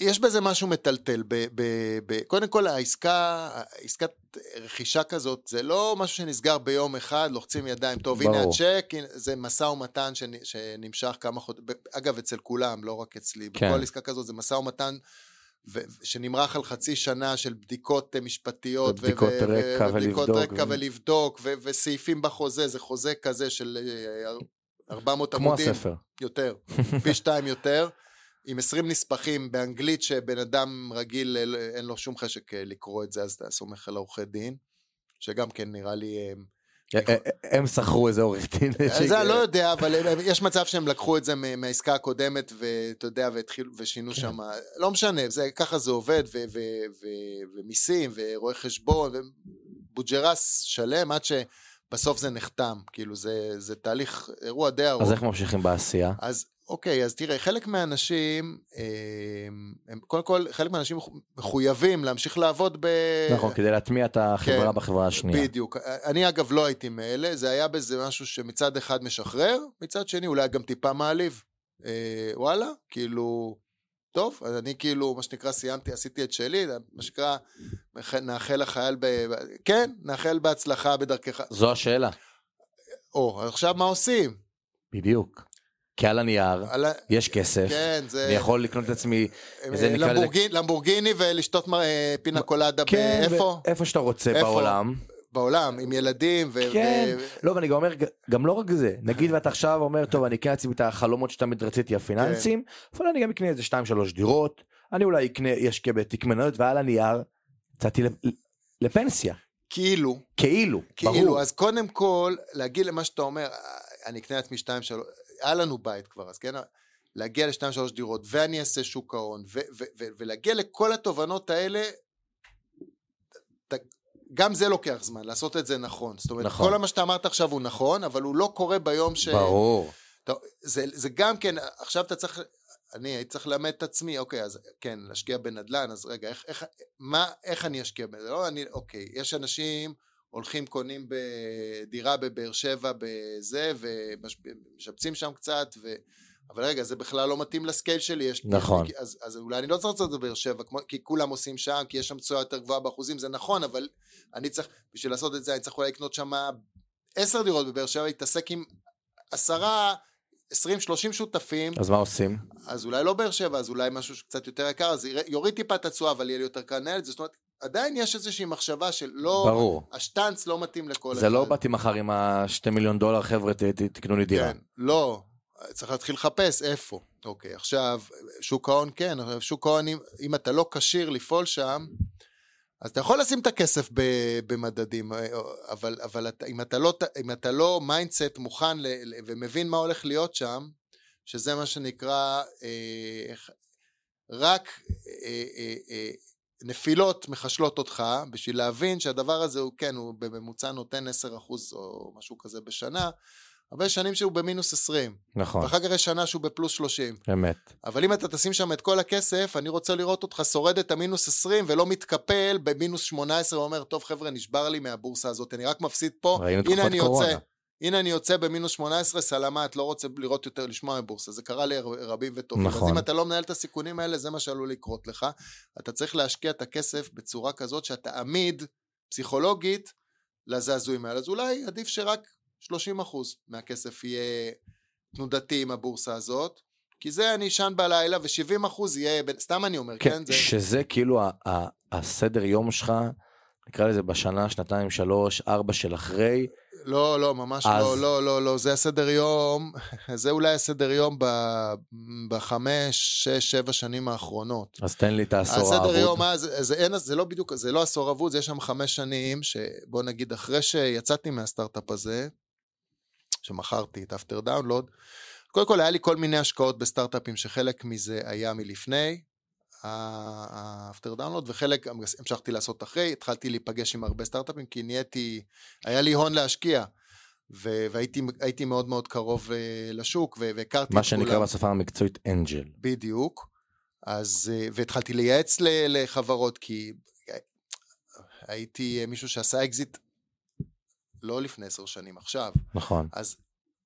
יש בזה משהו מטלטל. ב, ב, ב, קודם כל, העסקה, עסקת רכישה כזאת, זה לא משהו שנסגר ביום אחד, לוחצים ידיים, טוב, הנה ברור. הצ'ק, הנה- זה משא ומתן שנ- שנמשך כמה חודשים, אגב, אצל כולם, לא רק אצלי, כן. בכל עסקה כזאת זה משא ומתן ו- שנמרח על חצי שנה של בדיקות אה, משפטיות, ו- ובדיקות ו- רקע ובדיקות ולבדוק, רקע ו- ולבדוק, ו- וסעיפים בחוזה, זה חוזה כזה של אה, 400 כמו עמודים. הספר. יותר, פי שתיים יותר, עם 20 נספחים באנגלית שבן אדם רגיל אה, אין לו שום חשק אה, לקרוא את זה, אז אתה סומך על עורכי דין, שגם כן נראה לי... אה, הם שכרו איזה עורך דין. זה אני לא יודע, אבל יש מצב שהם לקחו את זה מהעסקה הקודמת, ואתה יודע, ושינו כן. שם, לא משנה, ככה זה עובד, ומיסים, ורואי חשבון, ובוג'רס שלם, עד שבסוף זה נחתם, כאילו זה, זה תהליך, אירוע די ארוך. אז איך ממשיכים בעשייה? אז אוקיי, אז תראה, חלק מהאנשים, אה, הם, קודם כל, חלק מהאנשים מחויבים להמשיך לעבוד ב... נכון, כדי להטמיע את החברה כן, בחברה השנייה. בדיוק. אני אגב לא הייתי מאלה, זה היה בזה משהו שמצד אחד משחרר, מצד שני אולי גם טיפה מעליב. אה, וואלה, כאילו, טוב, אז אני כאילו, מה שנקרא, סיימתי, עשיתי את שלי, מה שנקרא, נאחל לחייל ב... כן, נאחל בהצלחה בדרכך. זו השאלה. או, עכשיו מה עושים? בדיוק. כי על הנייר, על יש כסף, כן, זה... אני יכול לקנות את עצמי, וזה אה, נקרא לזה- למבורגיני, למבורגיני ולשתות מ- אה, פינה קולדה כן, באיפה? איפה שאתה רוצה איפה? בעולם. בעולם, עם ילדים. ו- כן, ו- לא, ואני גם אומר, גם לא רק זה, נגיד ואתה עכשיו אומר, טוב, אני אקנה לעצמי את החלומות שתמיד רציתי הפיננסיים, כן. אבל אני גם אקנה איזה 2-3 דירות, אני אולי אקנה, אשקיע בתיק מניות, ועל הנייר, יצאתי לפ- לפנסיה, כאילו, כאילו, כאילו, ברור. אז קודם כל, להגיד למה שאתה אומר, אני אקנה לעצמי שתיים, שלוש, היה לנו בית כבר, אז כן, להגיע לשתיים, שלוש דירות, ואני אעשה שוק ההון, ולהגיע לכל התובנות האלה, ת- גם זה לוקח זמן, לעשות את זה נכון. זאת אומרת, נכון. כל מה שאתה אמרת עכשיו הוא נכון, אבל הוא לא קורה ביום ש... ברור. טוב, זה, זה גם כן, עכשיו אתה צריך, אני הייתי צריך ללמד את עצמי, אוקיי, אז כן, להשקיע בנדל"ן, אז רגע, איך, איך, מה, איך אני אשקיע בנדל"ן? לא, אני, אוקיי, יש אנשים, הולכים קונים בדירה בבאר שבע בזה, ומשפצים שם קצת, ו... אבל רגע, זה בכלל לא מתאים לסקייל שלי, יש... נכון. אז, אז אולי אני לא צריך לעשות את זה בבאר שבע, כמו, כי כולם עושים שם, כי יש שם תשואה יותר גבוהה באחוזים, זה נכון, אבל אני צריך, בשביל לעשות את זה, אני צריך אולי לקנות שם עשר דירות בבאר שבע, להתעסק עם עשרה, עשרים, שלושים שותפים. אז מה עושים? אז אולי לא באר שבע, אז אולי משהו שקצת יותר יקר, אז יוריד טיפה את התשואה, אבל יהיה לי יותר קל לנהל את זה, זאת אומרת, עדיין יש איזושהי מחשבה של לא, ברור. השטאנץ לא מתאים לכל זה לא באתי מחר עם השתי מיליון דולר, חבר'ה, תקנו לי דירה. כן, לא, צריך להתחיל לחפש איפה. אוקיי, עכשיו, שוק ההון כן, אבל שוק ההון, אם, אם אתה לא כשיר לפעול שם, אז אתה יכול לשים את הכסף ב- במדדים, אבל, אבל אתה, אם, אתה לא, אם אתה לא mindset מוכן ל, ומבין מה הולך להיות שם, שזה מה שנקרא, אה, רק אה, אה, אה, נפילות מחשלות אותך, בשביל להבין שהדבר הזה הוא כן, הוא בממוצע נותן 10% או משהו כזה בשנה, אבל יש שנים שהוא במינוס 20, נכון, ואחר כך יש שנה שהוא בפלוס 30. אמת. אבל אם אתה תשים שם את כל הכסף, אני רוצה לראות אותך שורד את המינוס 20 ולא מתקפל במינוס 18 ואומר, טוב חבר'ה, נשבר לי מהבורסה הזאת, אני רק מפסיד פה, הנה אני קורונה. יוצא. הנה אני יוצא במינוס 18, סלמת, לא רוצה לראות יותר, לשמוע מבורסה. זה קרה לרבים וטובים. נכון. אז אם אתה לא מנהל את הסיכונים האלה, זה מה שעלול לקרות לך. אתה צריך להשקיע את הכסף בצורה כזאת שאתה עמיד פסיכולוגית לזעזועים האלה. אז אולי עדיף שרק 30% מהכסף יהיה תנודתי עם הבורסה הזאת, כי זה אני אשן בלילה, ו-70% יהיה, בין- סתם אני אומר, כן? כן, זה... שזה כאילו ה- ה- הסדר יום שלך, נקרא לזה בשנה, שנתיים, שלוש, ארבע של אחרי, לא, לא, ממש אז- לא, לא, לא, לא, זה הסדר יום, זה אולי הסדר יום ב- בחמש, שש, שבע שנים האחרונות. אז תן לי את העשור הסדר יום, האבוד. זה, זה, אין, זה לא בדיוק, זה לא עשור אבוד, זה יש שם חמש שנים, שבוא נגיד, אחרי שיצאתי מהסטארט-אפ הזה, שמכרתי את אפטר דאונלוד, קודם כל היה לי כל מיני השקעות בסטארט-אפים שחלק מזה היה מלפני האפטר דאונלוד, וחלק המשכתי לעשות אחרי, התחלתי להיפגש עם הרבה סטארט-אפים, כי נהייתי, היה לי הון להשקיע. והייתי הייתי מאוד מאוד קרוב אה, לשוק, והכרתי מה שנקרא. בשפה המקצועית angel. בדיוק. אז, אה, והתחלתי לייעץ לחברות, כי אה, הייתי אה, מישהו שעשה אקזיט לא לפני עשר שנים, עכשיו. נכון, אז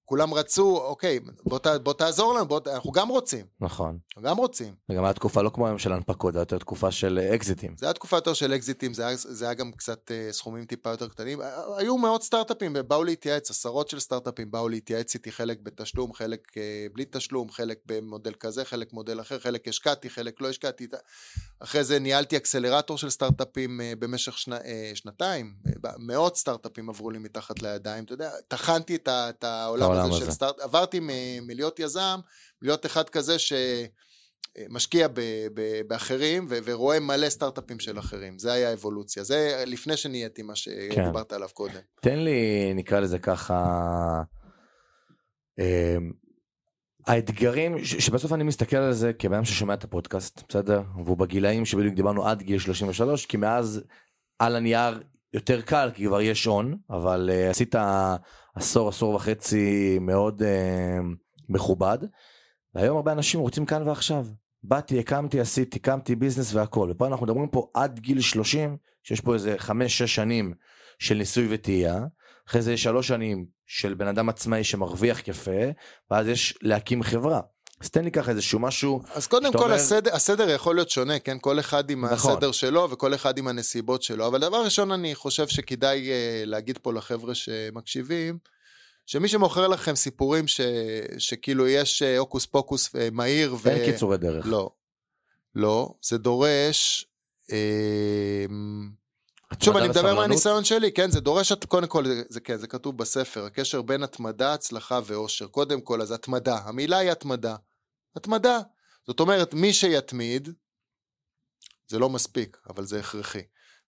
כולם רצו, אוקיי, בוא, ת, בוא תעזור לנו, בוא, אנחנו גם רוצים, נכון. אנחנו גם רוצים. וגם הייתה תקופה לא כמו היום של הנפקות, זו הייתה תקופה של אה, אקזיטים. זה היה תקופה יותר של אקזיטים, זה היה, זה היה גם קצת אה, סכומים טיפה יותר קטנים. אה, היו מאות סטארט-אפים, באו להתייעץ, עשרות של סטארט-אפים באו להתייעץ איתי, חלק בתשלום, חלק אה, בלי תשלום, חלק במודל כזה, חלק מודל אחר, חלק השקעתי, חלק לא השקעתי. אחרי זה ניהלתי אקסלרטור של סטארט-אפים אה, במשך שנה, אה, שנתיים, אה, מאות סטארט-אפים עברו לי מתחת לידיים, אתה יודע, טחנתי את, את העולם העולם הזה הזה. סטארט, עברתי מ- מלהיות יזם, להיות אחד כזה ש... משקיע ב, ב, באחרים ו, ורואה מלא סטארט-אפים של אחרים. זה היה האבולוציה. זה לפני שנהייתי מה שדיברת עליו קודם. תן לי, נקרא לזה ככה, אה, האתגרים, שבסוף אני מסתכל על זה כבן אדם ששומע את הפודקאסט, בסדר? והוא בגילאים שבדיוק דיברנו עד גיל 33, כי מאז על הנייר יותר קל, כי כבר יש הון, אבל uh, עשית עשור, עשור וחצי מאוד uh, מכובד, והיום הרבה אנשים רוצים כאן ועכשיו. באתי, הקמתי, עשיתי, הקמתי ביזנס והכל. ופה אנחנו מדברים פה עד גיל 30, שיש פה איזה 5-6 שנים של ניסוי וטעייה, אחרי זה יש 3 שנים של בן אדם עצמאי שמרוויח יפה, ואז יש להקים חברה. אז תן לי ככה איזשהו משהו, אז קודם כל אומר- הסדר, הסדר יכול להיות שונה, כן? כל אחד עם נכון. הסדר שלו וכל אחד עם הנסיבות שלו. אבל דבר ראשון אני חושב שכדאי uh, להגיד פה לחבר'ה שמקשיבים, שמי שמוכר לכם סיפורים ש, שכאילו יש uh, הוקוס פוקוס uh, מהיר ו... אין קיצורי דרך. לא. לא, זה דורש... אה, התמדה שוב, אני מדבר. מהניסיון שלי, כן, זה דורש, קודם כל, זה, זה, כן, זה כתוב בספר, הקשר בין התמדה, הצלחה ואושר. קודם כל, אז התמדה, המילה היא התמדה. התמדה. זאת אומרת, מי שיתמיד, זה לא מספיק, אבל זה הכרחי.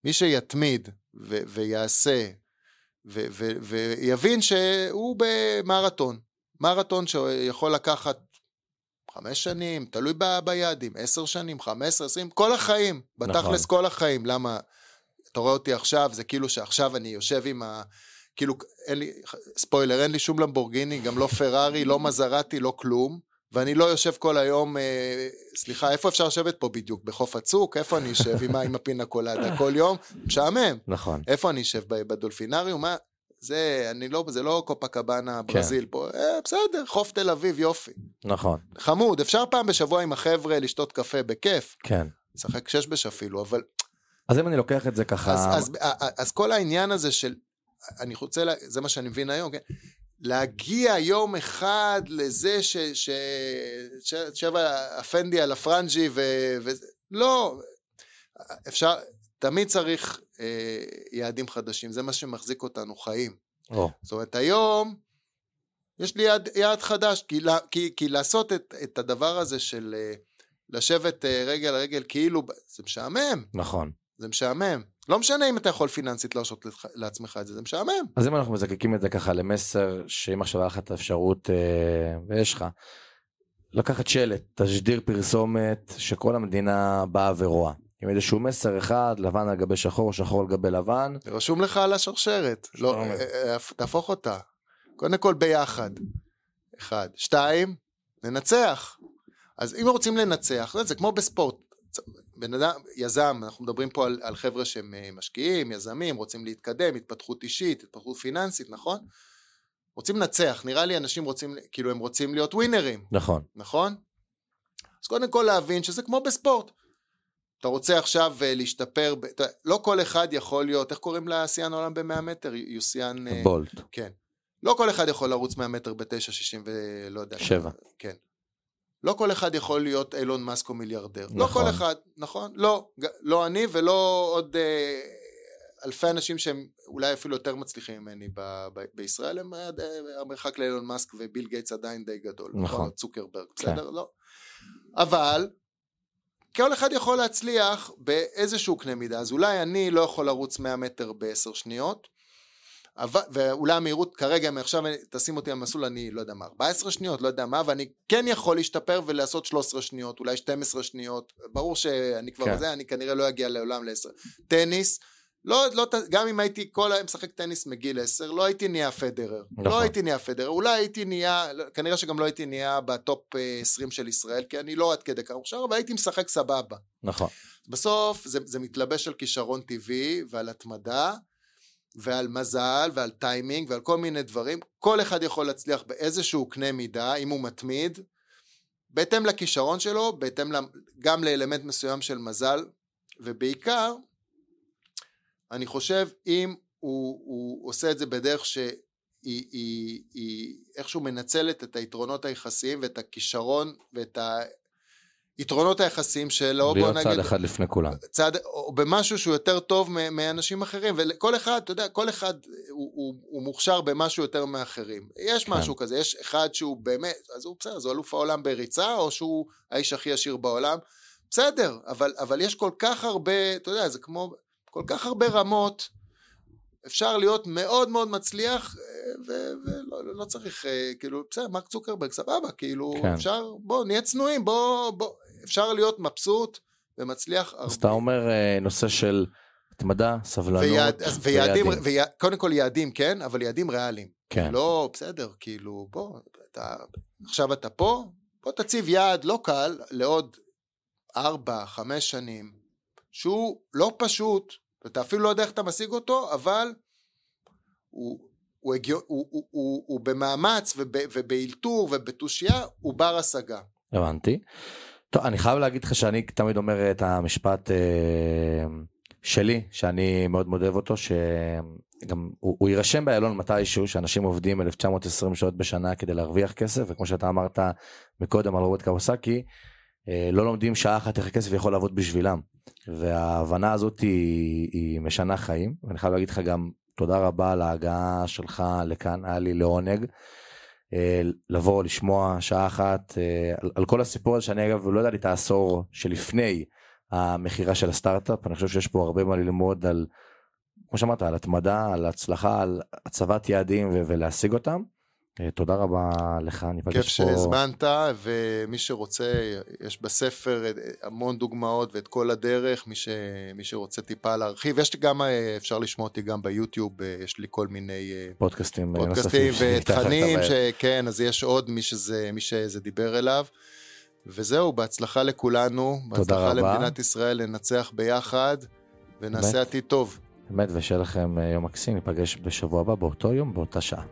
מי שיתמיד ו- ויעשה ו- ו- ויבין שהוא במרתון. מרתון שיכול לקחת חמש שנים, תלוי ב- ביעדים, עשר שנים, חמש עשרה, עשרים, כל החיים. בתכלס נכון. כל החיים. למה? אתה רואה אותי עכשיו, זה כאילו שעכשיו אני יושב עם ה... כאילו, אין לי, ספוילר, אין לי שום למבורגיני, גם לא פרארי, לא מזרטי, לא כלום. ואני לא יושב כל היום, אה, סליחה, איפה אפשר לשבת פה בדיוק? בחוף הצוק? איפה אני אשב עם, עם הפינה קולדה כל יום? משעמם. נכון. איפה אני אשב? בדולפינריום? מה? זה, אני לא, זה לא קופה קבאנה כן. ברזיל פה, אה, בסדר, חוף תל אביב, יופי. נכון, חמוד, אפשר פעם בשבוע עם החבר'ה לשתות קפה בכיף, כן. לשחק שש אפילו, אבל אז אם אני לוקח את זה ככה... אז, אז, אז, אז כל העניין הזה של, אני רוצה, לה, זה מה שאני מבין היום, כן? להגיע יום אחד לזה ש... ש... ש... שבע אפנדי על הפרנג'י ו... ו... לא, אפשר, תמיד צריך אה, יעדים חדשים, זה מה שמחזיק אותנו חיים. או, זאת אומרת, היום יש לי יעד, יעד חדש, כי, כי, כי לעשות את, את הדבר הזה של אה, לשבת אה, רגל על רגל כאילו, זה משעמם, נכון. זה משעמם. לא משנה אם אתה יכול פיננסית להרשות לעצמך את זה, זה משעמם. אז אם אנחנו מזקקים את זה ככה למסר, שאם עכשיו היה לך את האפשרות, אה, ויש לך, לקחת שלט, תשדיר פרסומת, שכל המדינה באה ורואה. עם איזשהו מסר אחד, לבן על גבי שחור, שחור על גבי לבן. רשום לך על השרשרת, לא, שלום. אה, אה, תהפוך אותה. קודם כל ביחד. אחד. שתיים, ננצח. אז אם רוצים לנצח, זה כמו בספורט. בן אדם, יזם, אנחנו מדברים פה על, על חבר'ה שהם אה, משקיעים, יזמים, רוצים להתקדם, התפתחות אישית, התפתחות פיננסית, נכון? רוצים לנצח, נראה לי אנשים רוצים, כאילו הם רוצים להיות ווינרים, נכון. נכון? אז קודם כל להבין שזה כמו בספורט. אתה רוצה עכשיו אה, להשתפר. אתה... לא כל אחד יכול להיות, איך קוראים לשיאן העולם ב-100 מטר? יוסיאן... אה, בולט. כן. לא כל אחד יכול לרוץ 100 מטר ב-9.60 ולא יודע. שבע. כן. לא כל אחד יכול להיות אילון מאסק או מיליארדר. לא נכון. כל אחד, נכון? לא. לא אני ולא עוד אה, אלפי אנשים שהם אולי אפילו יותר מצליחים ממני ב- ב- בישראל, הם אה, המרחק לאילון מאסק וביל גייטס עדיין די גדול. נכון. או צוקרברג, כן. בסדר? לא. אבל כל אחד יכול להצליח באיזשהו קנה מידה, אז אולי אני לא יכול לרוץ 100 מטר בעשר שניות, ואולי המהירות כרגע, אם עכשיו תשים אותי במסלול, אני לא יודע מה, 14 שניות, לא יודע מה, ואני כן יכול להשתפר ולעשות 13 שניות, אולי 12 שניות, ברור שאני כבר כן. זה, אני כנראה לא אגיע לעולם ל-10. טניס, לא, לא, גם אם הייתי כל היום משחק טניס מגיל 10, לא הייתי נהיה פדרר. נכון. לא הייתי נהיה פדרר, אולי הייתי נהיה, לא, כנראה שגם לא הייתי נהיה בטופ אה, 20 של ישראל, כי אני לא עד כדי כך מוכשר, אבל הייתי משחק סבבה. נכון. בסוף זה, זה מתלבש על כישרון טבעי ועל התמדה ועל מזל ועל טיימינג ועל כל מיני דברים. כל אחד יכול להצליח באיזשהו קנה מידה, אם הוא מתמיד, בהתאם לכישרון שלו, בהתאם גם לאלמנט מסוים של מזל, ובעיקר, אני חושב אם הוא, הוא עושה את זה בדרך שהיא היא, היא איכשהו מנצלת את היתרונות היחסיים ואת הכישרון ואת היתרונות היחסיים שלו, בוא להיות נגיד, צעד אחד לפני כולם. צעד, או במשהו שהוא יותר טוב מאנשים אחרים, וכל אחד, אתה יודע, כל אחד הוא, הוא, הוא מוכשר במשהו יותר מאחרים. יש כן. משהו כזה, יש אחד שהוא באמת, אז הוא בסדר, אז הוא אלוף העולם בריצה, או שהוא האיש הכי עשיר בעולם, בסדר, אבל, אבל יש כל כך הרבה, אתה יודע, זה כמו, כל כך הרבה רמות, אפשר להיות מאוד מאוד מצליח, אה, ולא לא, לא צריך, אה, כאילו, בסדר, מרק צוקרברג, סבבה, כאילו. כן. אפשר, בוא, נהיה צנועים, בוא, בוא, אפשר להיות מבסוט ומצליח הרבה. אז אתה אומר אה, נושא של התמדה, סבלנות ויעד, ויעדים, ויעדים. ויע, קודם כל יעדים, כן, אבל יעדים ריאליים. כן. לא, בסדר, כאילו, בוא, אתה, עכשיו אתה פה, בוא תציב יעד לא קל לעוד ארבע, חמש שנים, שהוא לא פשוט, ואתה אפילו לא יודע איך אתה משיג אותו, אבל הוא, הוא, הגיו, הוא, הוא, הוא, הוא במאמץ וב, ובאלתור ובתושייה, הוא בר השגה. הבנתי. טוב, אני חייב להגיד לך שאני תמיד אומר את המשפט אה, שלי, שאני מאוד מאוד אוהב אותו, שגם הוא, הוא יירשם באיילון מתישהו, שאנשים עובדים 1920 שעות בשנה כדי להרוויח כסף, וכמו שאתה אמרת מקודם על רוברט קווסקי, אה, לא לומדים שעה אחת איך הכסף יכול לעבוד בשבילם. וההבנה הזאת היא, היא משנה חיים, ואני חייב להגיד לך גם תודה רבה על ההגעה שלך לכאן, היה לי לעונג. אה, לבוא לשמוע שעה אחת אה, על, על כל הסיפור הזה שאני אגב לא ידעתי את העשור שלפני המכירה של הסטארט-אפ. אני חושב שיש פה הרבה מה ללמוד על כמו שאמרת על התמדה על הצלחה על הצבת יעדים ולהשיג אותם. אה, תודה רבה לך, ניפגש כיף פה. שהזמנת, ומי שרוצה, יש בספר המון דוגמאות ואת כל הדרך, מי, ש, מי שרוצה טיפה להרחיב. יש גם, אה, אפשר לשמוע אותי גם ביוטיוב, אה, יש לי כל מיני פודקאסטים, פודקאסטים ותכנים, שכן, אז יש עוד מי שזה, מי שזה דיבר אליו. וזהו, בהצלחה לכולנו, בהצלחה למדינת ישראל לנצח ביחד, ונעשה עתיד טוב. באמת, ושיהיה לכם יום מקסים, ניפגש בשבוע הבא באותו יום, באותה שעה.